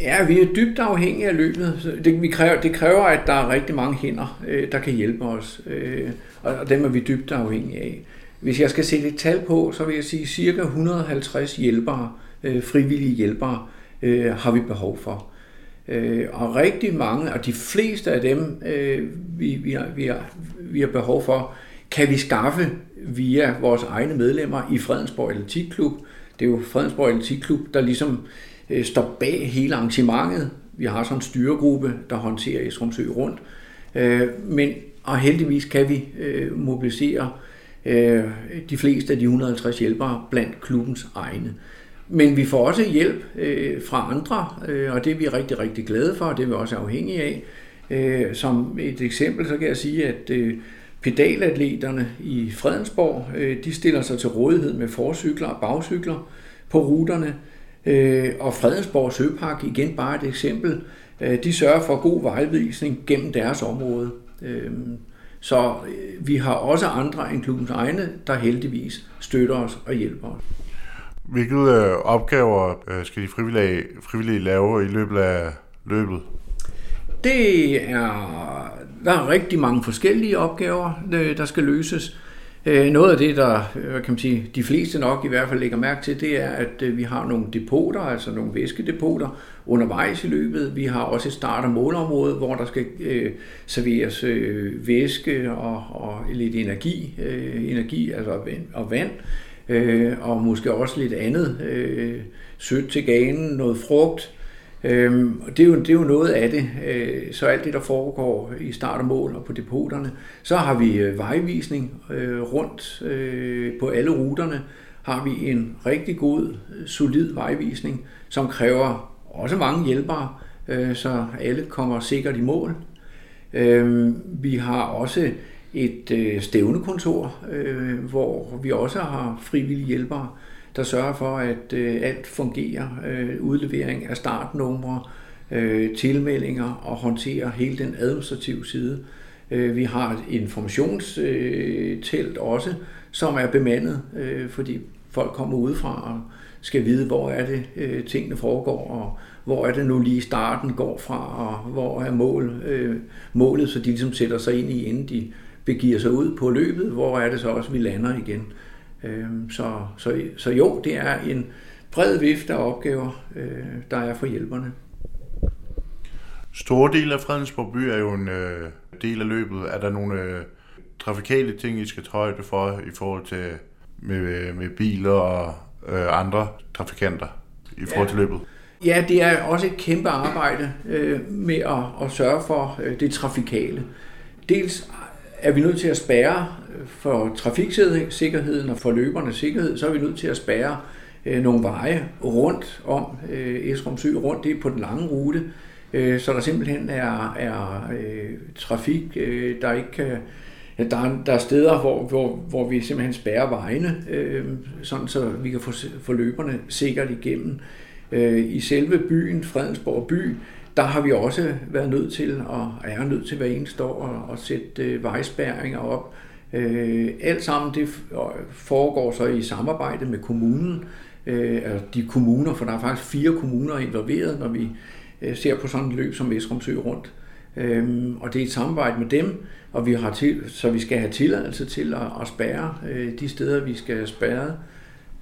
Ja, vi er dybt afhængige af løbet. Det, vi kræver, det kræver, at der er rigtig mange hænder, øh, der kan hjælpe os, øh, og dem er vi dybt afhængige af. Hvis jeg skal sætte et tal på, så vil jeg sige, at cirka 150 hjælpere, øh, frivillige hjælpere, øh, har vi behov for. Øh, og rigtig mange, og de fleste af dem, øh, vi, vi, har, vi, har, vi har behov for, kan vi skaffe via vores egne medlemmer i Fredensborg Atletikklub. Det er jo Fredensborg Atletikklub, der ligesom øh, står bag hele arrangementet. Vi har sådan en styregruppe, der håndterer Esrumsø rundt. Øh, men og heldigvis kan vi øh, mobilisere øh, de fleste af de 150 hjælpere blandt klubbens egne. Men vi får også hjælp øh, fra andre, øh, og det er vi rigtig, rigtig glade for, og det er vi også afhængige af. Øh, som et eksempel, så kan jeg sige, at øh, Pedalatleterne i Fredensborg, øh, de stiller sig til rådighed med forcykler og bagcykler på ruterne. Øh, og Fredensborg Søpark, igen bare et eksempel, øh, de sørger for god vejvisning gennem deres område. Øh, så øh, vi har også andre end klubbens egne, der heldigvis støtter os og hjælper os. Hvilke øh, opgaver øh, skal de frivillige, frivillige lave i løbet af løbet? Det er, der er rigtig mange forskellige opgaver, øh, der skal løses. Øh, noget af det, der kan man sige, de fleste nok i hvert fald lægger mærke til, det er, at vi har nogle depoter, altså nogle væskedepoter undervejs i løbet. Vi har også et start- og målområde, hvor der skal øh, serveres øh, væske og, og lidt energi, øh, energi altså og vand, øh, og måske også lidt andet øh, sødt til ganen, noget frugt, Øh, det, er jo, det er jo noget af det. Øh, så alt det, der foregår i start og mål og på depoterne. Så har vi øh, vejvisning øh, rundt øh, på alle ruterne. Har vi en rigtig god, solid vejvisning, som kræver også mange hjælpere, øh, så alle kommer sikkert i mål. Øh, vi har også et øh, stævnekontor, øh, hvor vi også har frivillige hjælpere, der sørger for, at øh, alt fungerer. Øh, udlevering af startnumre, øh, tilmeldinger og håndterer hele den administrative side. Øh, vi har et informationstelt øh, også, som er bemandet, øh, fordi folk kommer udefra og skal vide, hvor er det øh, tingene foregår, og hvor er det nu lige starten går fra, og hvor er mål, øh, målet, så de ligesom sætter sig ind i, inden de begiver sig ud på løbet, hvor er det så også, vi lander igen. Øhm, så, så, så jo, det er en bred vifte af opgaver, øh, der er for hjælperne. Store del af Fredensborg by er jo en øh, del af løbet. Er der nogle øh, trafikale ting, I skal tage for i forhold til med, med biler og øh, andre trafikanter i forhold ja. til løbet? Ja, det er også et kæmpe arbejde øh, med at, at sørge for øh, det trafikale. Dels er vi nødt til at spærre øh, for trafiksikkerheden og for løbernes sikkerhed, så er vi nødt til at spærre øh, nogle veje rundt om øh, Esrum Sø, rundt det på den lange rute, øh, så der simpelthen er, er øh, trafik, øh, der ikke kan... Ja, der, er, der er steder, hvor, hvor, hvor vi simpelthen spærrer vejene, øh, sådan så vi kan få, få løberne sikkert igennem. Øh, I selve byen, Fredensborg by, der har vi også været nødt til, og er nødt til hver eneste år, at, at sætte øh, op. Øh, alt sammen det foregår så i samarbejde med kommunen, øh, altså de kommuner, for der er faktisk fire kommuner involveret, når vi øh, ser på sådan et løb som Esrumsø rundt. Øh, og det er et samarbejde med dem, og vi har til, så vi skal have tilladelse til at, at spærre øh, de steder, vi skal spærre.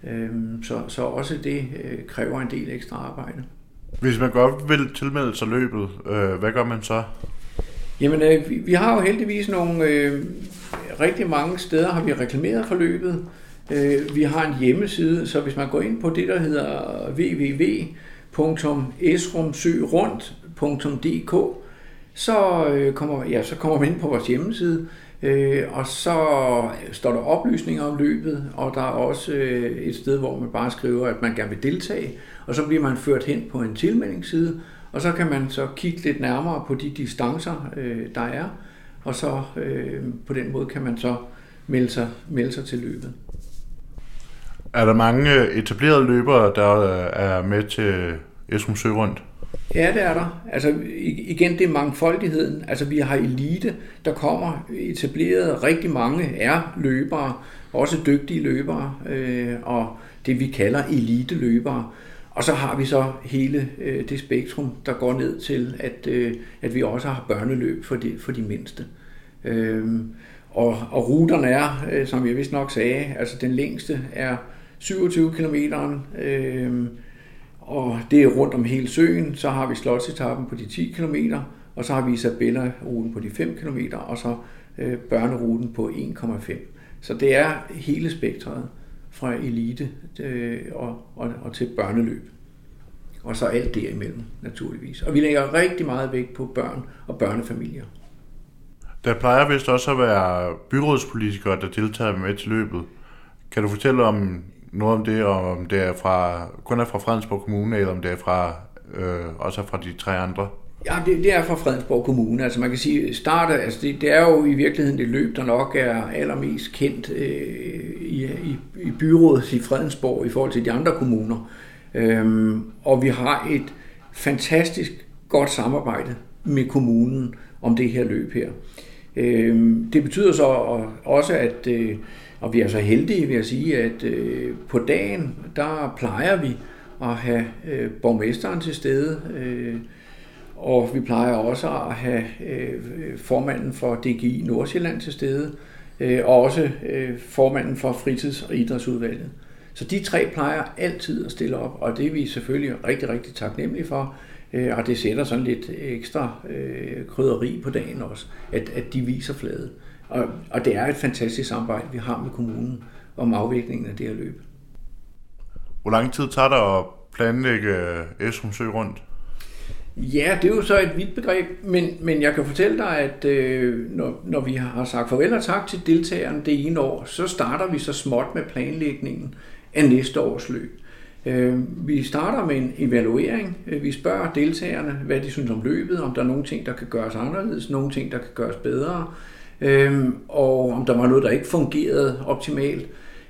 Øh, så, så også det øh, kræver en del ekstra arbejde. Hvis man godt vil tilmelde sig løbet, øh, hvad gør man så? Jamen, øh, vi, vi har jo heldigvis nogle... Øh, rigtig mange steder har vi reklameret for løbet. Øh, vi har en hjemmeside, så hvis man går ind på det, der hedder www.esrumsørundt.dk, så, øh, kommer, ja, så kommer man ind på vores hjemmeside, øh, og så står der oplysninger om løbet, og der er også øh, et sted, hvor man bare skriver, at man gerne vil deltage, og så bliver man ført hen på en tilmeldingsside, og så kan man så kigge lidt nærmere på de distancer, øh, der er, og så øh, på den måde kan man så melde sig, melde sig til løbet. Er der mange etablerede løbere, der øh, er med til Esrum Sø Rundt? Ja, det er der. Altså igen, det er mangfoldigheden. Altså vi har elite, der kommer etableret. Rigtig mange er løbere, også dygtige løbere, øh, og det vi kalder elite løbere. Og så har vi så hele øh, det spektrum, der går ned til, at, øh, at vi også har børneløb for de, for de mindste. Øh, og, og ruterne er, øh, som jeg vist nok sagde, altså den længste er 27 km, øh, og det er rundt om hele søen. Så har vi slotsetappen på de 10 km, og så har vi Isabella-ruten på de 5 km, og så øh, børneruten på 1,5. Så det er hele spektret fra elite øh, og, og, og til børneløb. Og så alt derimellem, naturligvis. Og vi lægger rigtig meget vægt på børn og børnefamilier. Der plejer vist også at være byrådspolitikere, der deltager med til løbet. Kan du fortælle om noget om det, og om det er fra, kun er fra Fredensborg Kommune, eller om det er fra, øh, også fra de tre andre? Ja, det, det er fra Fredensborg Kommune. Altså man kan sige, starte, altså det, det er jo i virkeligheden det løb, der nok er allermest kendt øh, i, i, i byrådet i Fredensborg i forhold til de andre kommuner. Øhm, og vi har et fantastisk godt samarbejde med kommunen om det her løb her. Øhm, det betyder så også, at øh, og vi er så heldige, vil jeg sige, at øh, på dagen, der plejer vi at have øh, borgmesteren til stede, øh, og vi plejer også at have øh, formanden for DGI Nordsjælland til stede, øh, og også øh, formanden for fritids- og idrætsudvalget. Så de tre plejer altid at stille op, og det er vi selvfølgelig rigtig, rigtig taknemmelige for. Øh, og det sætter sådan lidt ekstra øh, krydderi på dagen også, at, at de viser fladet. Og, og det er et fantastisk samarbejde, vi har med kommunen om afviklingen af det her løb. Hvor lang tid tager det at planlægge Esrum Sø rundt? Ja, det er jo så et vidt begreb, men, men jeg kan fortælle dig, at øh, når, når vi har sagt farvel og tak til deltagerne det ene år, så starter vi så småt med planlægningen af næste års løb. Øh, vi starter med en evaluering. Øh, vi spørger deltagerne, hvad de synes om løbet, om der er nogle ting, der kan gøres anderledes, nogle ting, der kan gøres bedre, øh, Øhm, og om der var noget, der ikke fungerede optimalt.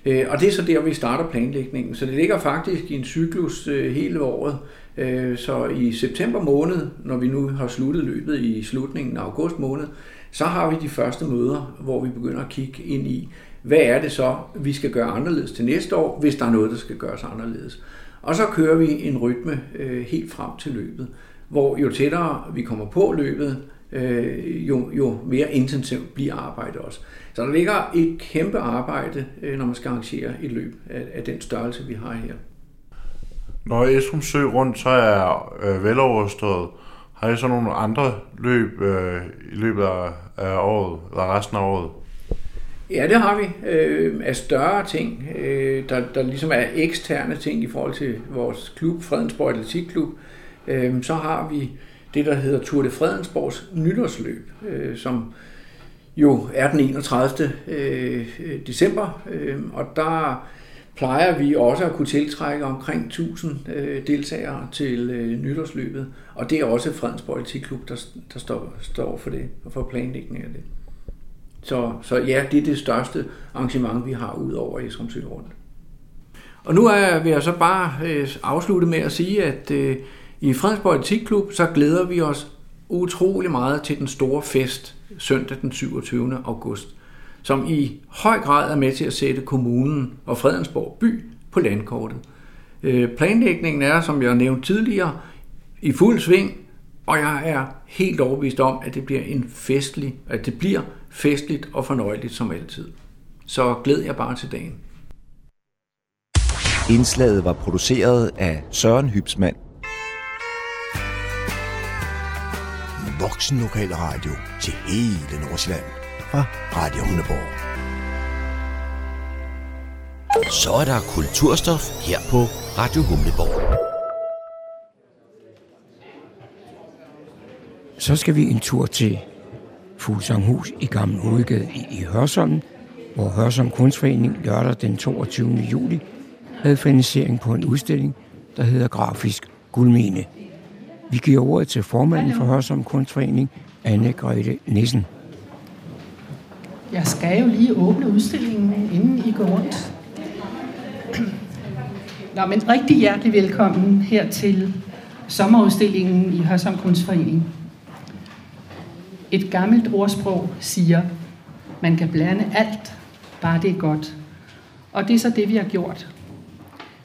Øh, og det er så der, vi starter planlægningen. Så det ligger faktisk i en cyklus øh, hele året. Øh, så i september måned, når vi nu har sluttet løbet i slutningen af august måned, så har vi de første møder, hvor vi begynder at kigge ind i, hvad er det så, vi skal gøre anderledes til næste år, hvis der er noget, der skal gøres anderledes. Og så kører vi en rytme øh, helt frem til løbet, hvor jo tættere vi kommer på løbet, øh, jo, jo mere intensivt bliver arbejdet også. Så der ligger et kæmpe arbejde, øh, når man skal arrangere et løb af, af den størrelse, vi har her. Når Esrum Sø rundt så er øh, veloverstået, har I så nogle andre løb øh, i løbet af, af året, eller resten af året? Ja, det har vi. Øh, af større ting, øh, der, der ligesom er eksterne ting i forhold til vores klub, Fredensborg Atletikklub, øh, så har vi det, der hedder Tour de Fredensborgs nytårsløb, øh, som jo er den 31. Øh, december, øh, og der plejer vi også at kunne tiltrække omkring 1000 øh, deltagere til øh, nytårsløbet, og det er også Fredensborg Atletikklub, der, der står, står for det, og for planlægningen af det. Så, så ja, det er det største arrangement, vi har ud over Esrumsø rundt. Og nu er, vil jeg så bare øh, afslutte med at sige, at øh, i Fredensborg Atletikklub, så glæder vi os utrolig meget til den store fest søndag den 27. august, som i høj grad er med til at sætte kommunen og Fredensborg by på landkortet. Øh, planlægningen er, som jeg nævnte tidligere, i fuld sving, og jeg er helt overbevist om, at det bliver en festlig, at det bliver festligt og fornøjeligt som altid. Så glæd jeg bare til dagen. Indslaget var produceret af Søren Hybsmand. Voksen lokal radio til hele Nordsjælland fra Radio Hundeborg. Så er der kulturstof her på Radio Humleborg. Så skal vi en tur til Fuglsanghus i Gamle Hovedgade i, Hørsholm, hvor Hørsholm Kunstforening lørdag den 22. juli havde finansiering på en udstilling, der hedder Grafisk Guldmine. Vi giver ordet til formanden for Hørsholm Kunstforening, anne Grete Nissen. Jeg skal jo lige åbne udstillingen, inden I går rundt. Nå, men rigtig hjertelig velkommen her til sommerudstillingen i Hørsholm Kunstforening. Et gammelt ordsprog siger, man kan blande alt, bare det er godt. Og det er så det, vi har gjort.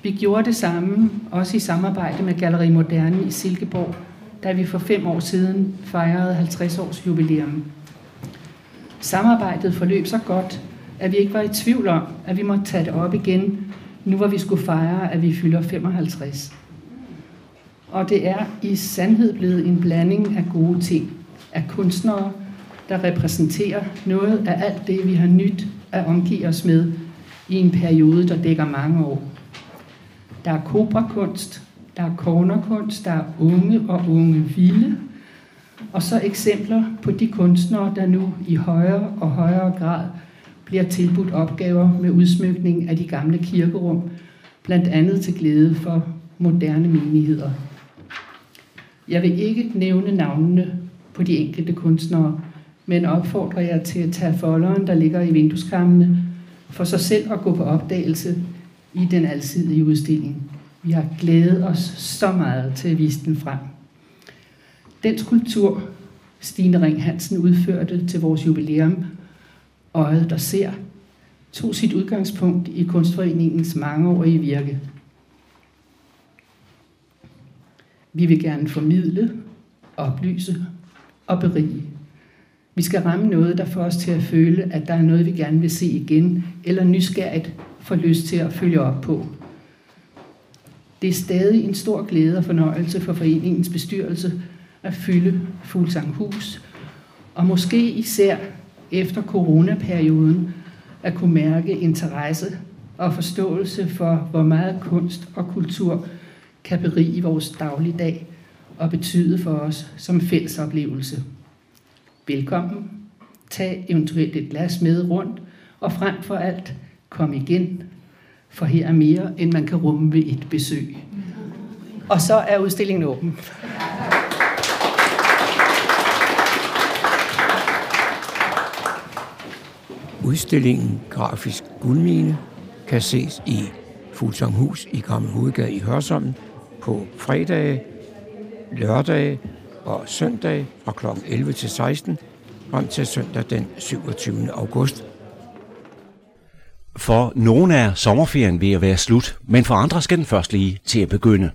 Vi gjorde det samme, også i samarbejde med Galleri Moderne i Silkeborg, da vi for fem år siden fejrede 50 års jubilæum. Samarbejdet forløb så godt, at vi ikke var i tvivl om, at vi måtte tage det op igen, nu hvor vi skulle fejre, at vi fylder 55. Og det er i sandhed blevet en blanding af gode ting, af kunstnere, der repræsenterer noget af alt det, vi har nyt at omgive os med i en periode, der dækker mange år. Der er kobrakunst, der er cornerkunst, der er unge og unge vilde, og så eksempler på de kunstnere, der nu i højere og højere grad bliver tilbudt opgaver med udsmykning af de gamle kirkerum, blandt andet til glæde for moderne menigheder. Jeg vil ikke nævne navnene på de enkelte kunstnere, men opfordrer jer til at tage folderen, der ligger i vindueskammene, for sig selv at gå på opdagelse i den alsidige udstilling. Vi har glædet os så meget til at vise den frem. Den skulptur, Stine Ring Hansen udførte til vores jubilæum, Øjet, der ser, tog sit udgangspunkt i Kunstforeningens mangeårige virke. Vi vil gerne formidle, oplyse og berige. Vi skal ramme noget, der får os til at føle, at der er noget, vi gerne vil se igen, eller nysgerrigt får lyst til at følge op på. Det er stadig en stor glæde og fornøjelse for foreningens bestyrelse at fylde Fuglsanghus, og måske især efter coronaperioden at kunne mærke interesse og forståelse for, hvor meget kunst og kultur kan berige vores dagligdag og betyde for os som fælles oplevelse. Velkommen. Tag eventuelt et glas med rundt, og frem for alt, kom igen, for her er mere, end man kan rumme ved et besøg. Og så er udstillingen åben. Udstillingen Grafisk Guldmine kan ses i Fuglsanghus i Gamle Hovedgade i Hørsholm på fredage, lørdage og søndag fra kl. 11 til 16 frem til søndag den 27. august. For nogle er sommerferien ved at være slut, men for andre skal den først lige til at begynde.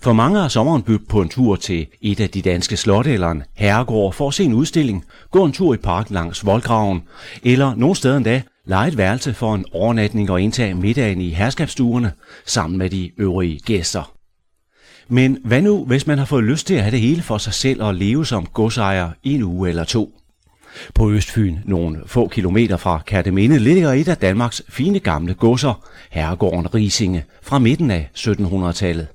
For mange er sommeren bygget på en tur til et af de danske slotte eller en herregård for at se en udstilling, gå en tur i parken langs voldgraven, eller nogle steder endda lege et værelse for en overnatning og indtage middagen i herskabsstuerne sammen med de øvrige gæster. Men hvad nu, hvis man har fået lyst til at have det hele for sig selv og leve som godsejer i en uge eller to? På Østfyn, nogle få kilometer fra Kærteminde, ligger et af Danmarks fine gamle godser, herregården Risinge, fra midten af 1700-tallet.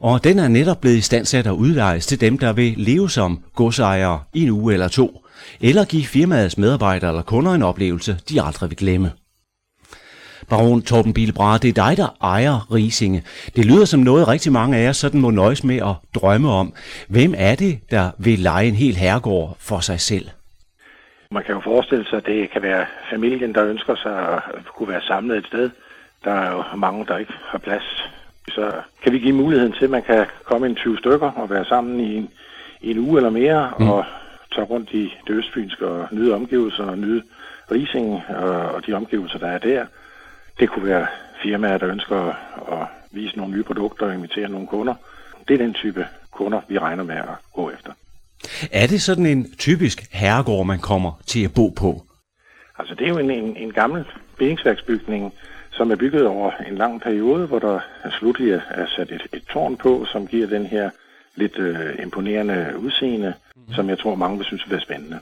Og den er netop blevet i standsat udlejes til dem, der vil leve som godsejere i en uge eller to, eller give firmaets medarbejdere eller kunder en oplevelse, de aldrig vil glemme. Baron Torben Bilbra, det er dig, der ejer Risinge. Det lyder som noget, rigtig mange af jer sådan må nøjes med at drømme om. Hvem er det, der vil lege en hel herregård for sig selv? Man kan jo forestille sig, at det kan være familien, der ønsker sig at kunne være samlet et sted. Der er jo mange, der ikke har plads. Så kan vi give muligheden til, at man kan komme en 20 stykker og være sammen i en, i en uge eller mere, mm. og tage rundt i det østfynske og nyde omgivelser og nyde Rising og, og de omgivelser, der er der. Det kunne være firmaer, der ønsker at vise nogle nye produkter og invitere nogle kunder. Det er den type kunder, vi regner med at gå efter. Er det sådan en typisk herregård, man kommer til at bo på? Altså det er jo en, en, en gammel bindingsværksbygning, som er bygget over en lang periode, hvor der slutlig er sat et, et tårn på, som giver den her lidt øh, imponerende udseende, mm. som jeg tror mange vil synes være spændende.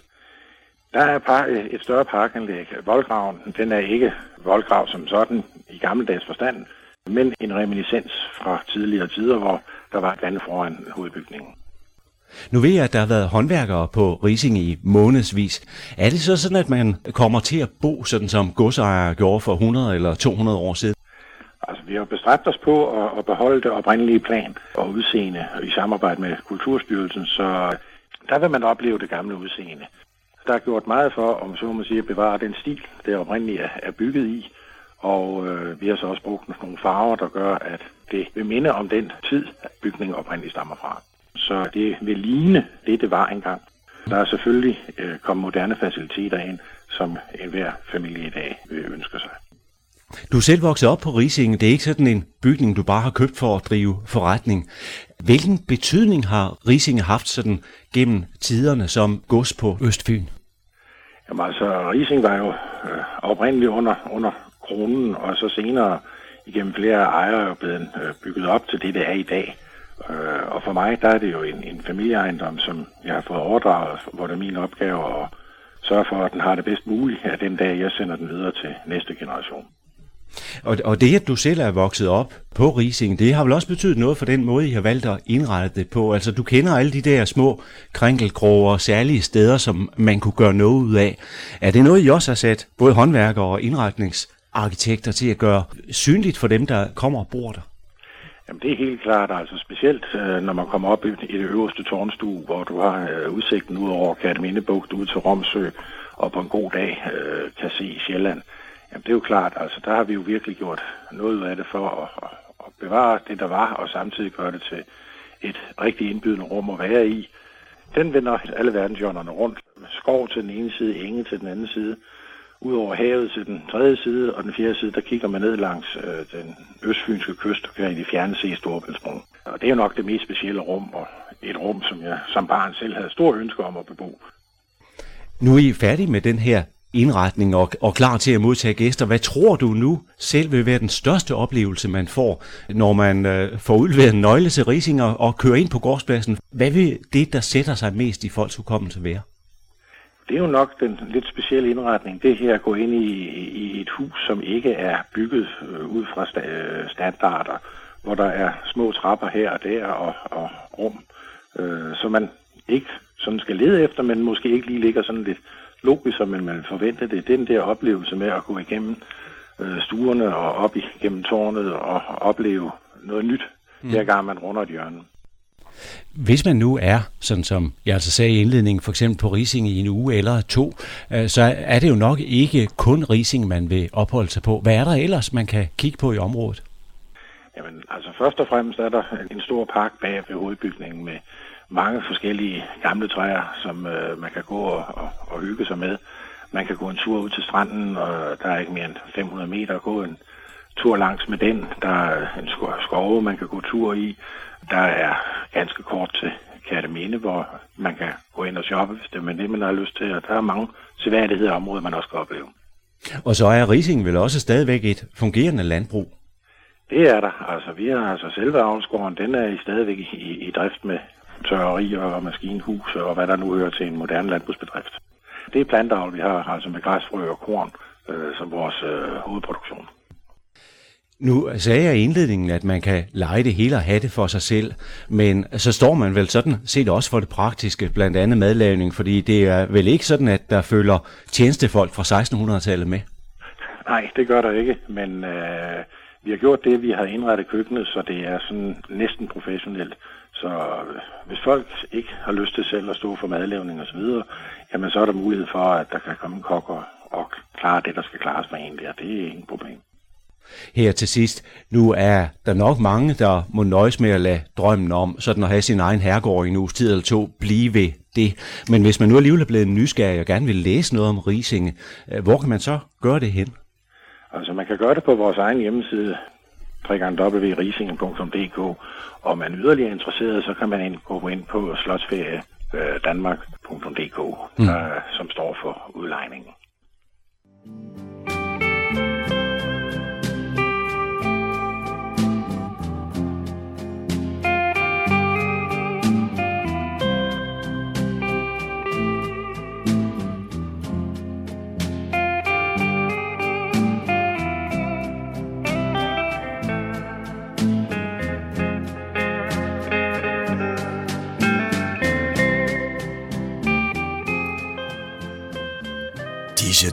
Der er par, et større parkanlæg. Voldgraven, den er ikke voldgrav som sådan i gammeldags forstand, men en reminiscens fra tidligere tider, hvor der var et vand foran hovedbygningen. Nu ved jeg, at der har været håndværkere på Rising i månedsvis. Er det så sådan, at man kommer til at bo, sådan som godsejere gjorde for 100 eller 200 år siden? Altså, vi har bestræbt os på at, at beholde det oprindelige plan og udseende i samarbejde med Kulturstyrelsen, så der vil man opleve det gamle udseende. Der er gjort meget for, om så må sige, at bevare den stil, det oprindeligt er, er bygget i, og øh, vi har så også brugt nogle farver, der gør, at det vil minde om den tid, bygningen oprindeligt stammer fra. Så det vil ligne det, det var engang. Der er selvfølgelig øh, kommet moderne faciliteter ind, som enhver familie i dag vil ønske sig. Du er selv vokset op på Risinge. Det er ikke sådan en bygning, du bare har købt for at drive forretning. Hvilken betydning har Risinge haft sådan gennem tiderne som gods på Østfyn? Jamen altså, Rising var jo øh, oprindeligt under, under kronen, og så senere igennem flere ejere blevet øh, bygget op til det, det er i dag. Øh, og for mig, der er det jo en, en familieejendom, som jeg har fået overdraget, hvor det er min opgave at sørge for, at den har det bedst muligt af den dag, jeg sender den videre til næste generation. Og, og det, at du selv er vokset op på Rising, det har vel også betydet noget for den måde, I har valgt at indrette det på. Altså, du kender alle de der små krænkelkroger og særlige steder, som man kunne gøre noget ud af. Er det noget, I også har sat både håndværkere og indretningsarkitekter til at gøre synligt for dem, der kommer og bor der? Jamen det er helt klart, altså specielt øh, når man kommer op i, det øverste tårnstue, hvor du har øh, udsigten ud over Katemindebugt, ud til Romsø, og på en god dag øh, kan se Sjælland. Jamen det er jo klart, altså der har vi jo virkelig gjort noget af det for at, at, at bevare det, der var, og samtidig gøre det til et rigtig indbydende rum at være i. Den vender alle verdenshjørnerne rundt. Skov til den ene side, enge til den anden side ud over havet til øh, den tredje side, og den fjerde side, der kigger man ned langs øh, den østfynske kyst og kan i fjerne se Storebæltsbroen. Og det er nok det mest specielle rum, og et rum, som jeg som barn selv havde stor ønske om at bebo. Nu er I færdige med den her indretning og, og klar til at modtage gæster. Hvad tror du nu selv vil være den største oplevelse, man får, når man øh, får udleveret en nøgle til Rising og, og kører ind på gårdspladsen? Hvad vil det, der sætter sig mest i folks hukommelse være? Det er jo nok den lidt specielle indretning, det her at gå ind i, i et hus, som ikke er bygget øh, ud fra sta, øh, standarder, hvor der er små trapper her og der og, og rum, øh, som man ikke sådan skal lede efter, men måske ikke lige ligger sådan lidt logisk, som man forventer det. Det er den der oplevelse med at gå igennem øh, stuerne og op igennem tårnet og opleve noget nyt, mm. hver gang man runder et hjørne. Hvis man nu er, sådan som jeg altså sagde i indledningen, for eksempel på Rising i en uge eller to, øh, så er det jo nok ikke kun Rising, man vil opholde sig på. Hvad er der ellers, man kan kigge på i området? Jamen, altså først og fremmest er der en stor park bag ved hovedbygningen med mange forskellige gamle træer, som øh, man kan gå og, og, og hygge sig med. Man kan gå en tur ud til stranden, og der er ikke mere end 500 meter at gå en tur langs med den. Der er en skove, man kan gå tur i. Der er ganske kort til Kærteminde, hvor man kan gå ind og shoppe, hvis det er det, man har lyst til. Og der er mange seværdigheder områder, man også kan opleve. Og så er Rising vel også stadigvæk et fungerende landbrug? Det er der. Altså, vi har altså selve avlsgården, den er stadigvæk i, i, i drift med tørreri og maskinhus og hvad der nu hører til en moderne landbrugsbedrift. Det er plantavl, vi har, altså med græsfrø og korn øh, som vores øh, hovedproduktion. Nu sagde jeg i indledningen, at man kan lege det hele og have det for sig selv, men så står man vel sådan set også for det praktiske, blandt andet madlavning, fordi det er vel ikke sådan, at der følger tjenestefolk fra 1600-tallet med? Nej, det gør der ikke, men øh, vi har gjort det, vi har indrettet køkkenet, så det er sådan næsten professionelt. Så øh, hvis folk ikke har lyst til selv at stå for madlavning osv., jamen så er der mulighed for, at der kan komme en kok og, og klare det, der skal klares med en der. Det er ingen problem. Her til sidst, nu er der nok mange, der må nøjes med at lade drømmen om sådan at have sin egen herregård i en uges tid eller to blive ved det. Men hvis man nu alligevel er blevet nysgerrig og gerne vil læse noget om Risinge, øh, hvor kan man så gøre det hen? Altså man kan gøre det på vores egen hjemmeside, www.risingen.dk, og man er yderligere interesseret, så kan man gå ind på slotsferiedanmark.dk, mm. som står for udlejningen.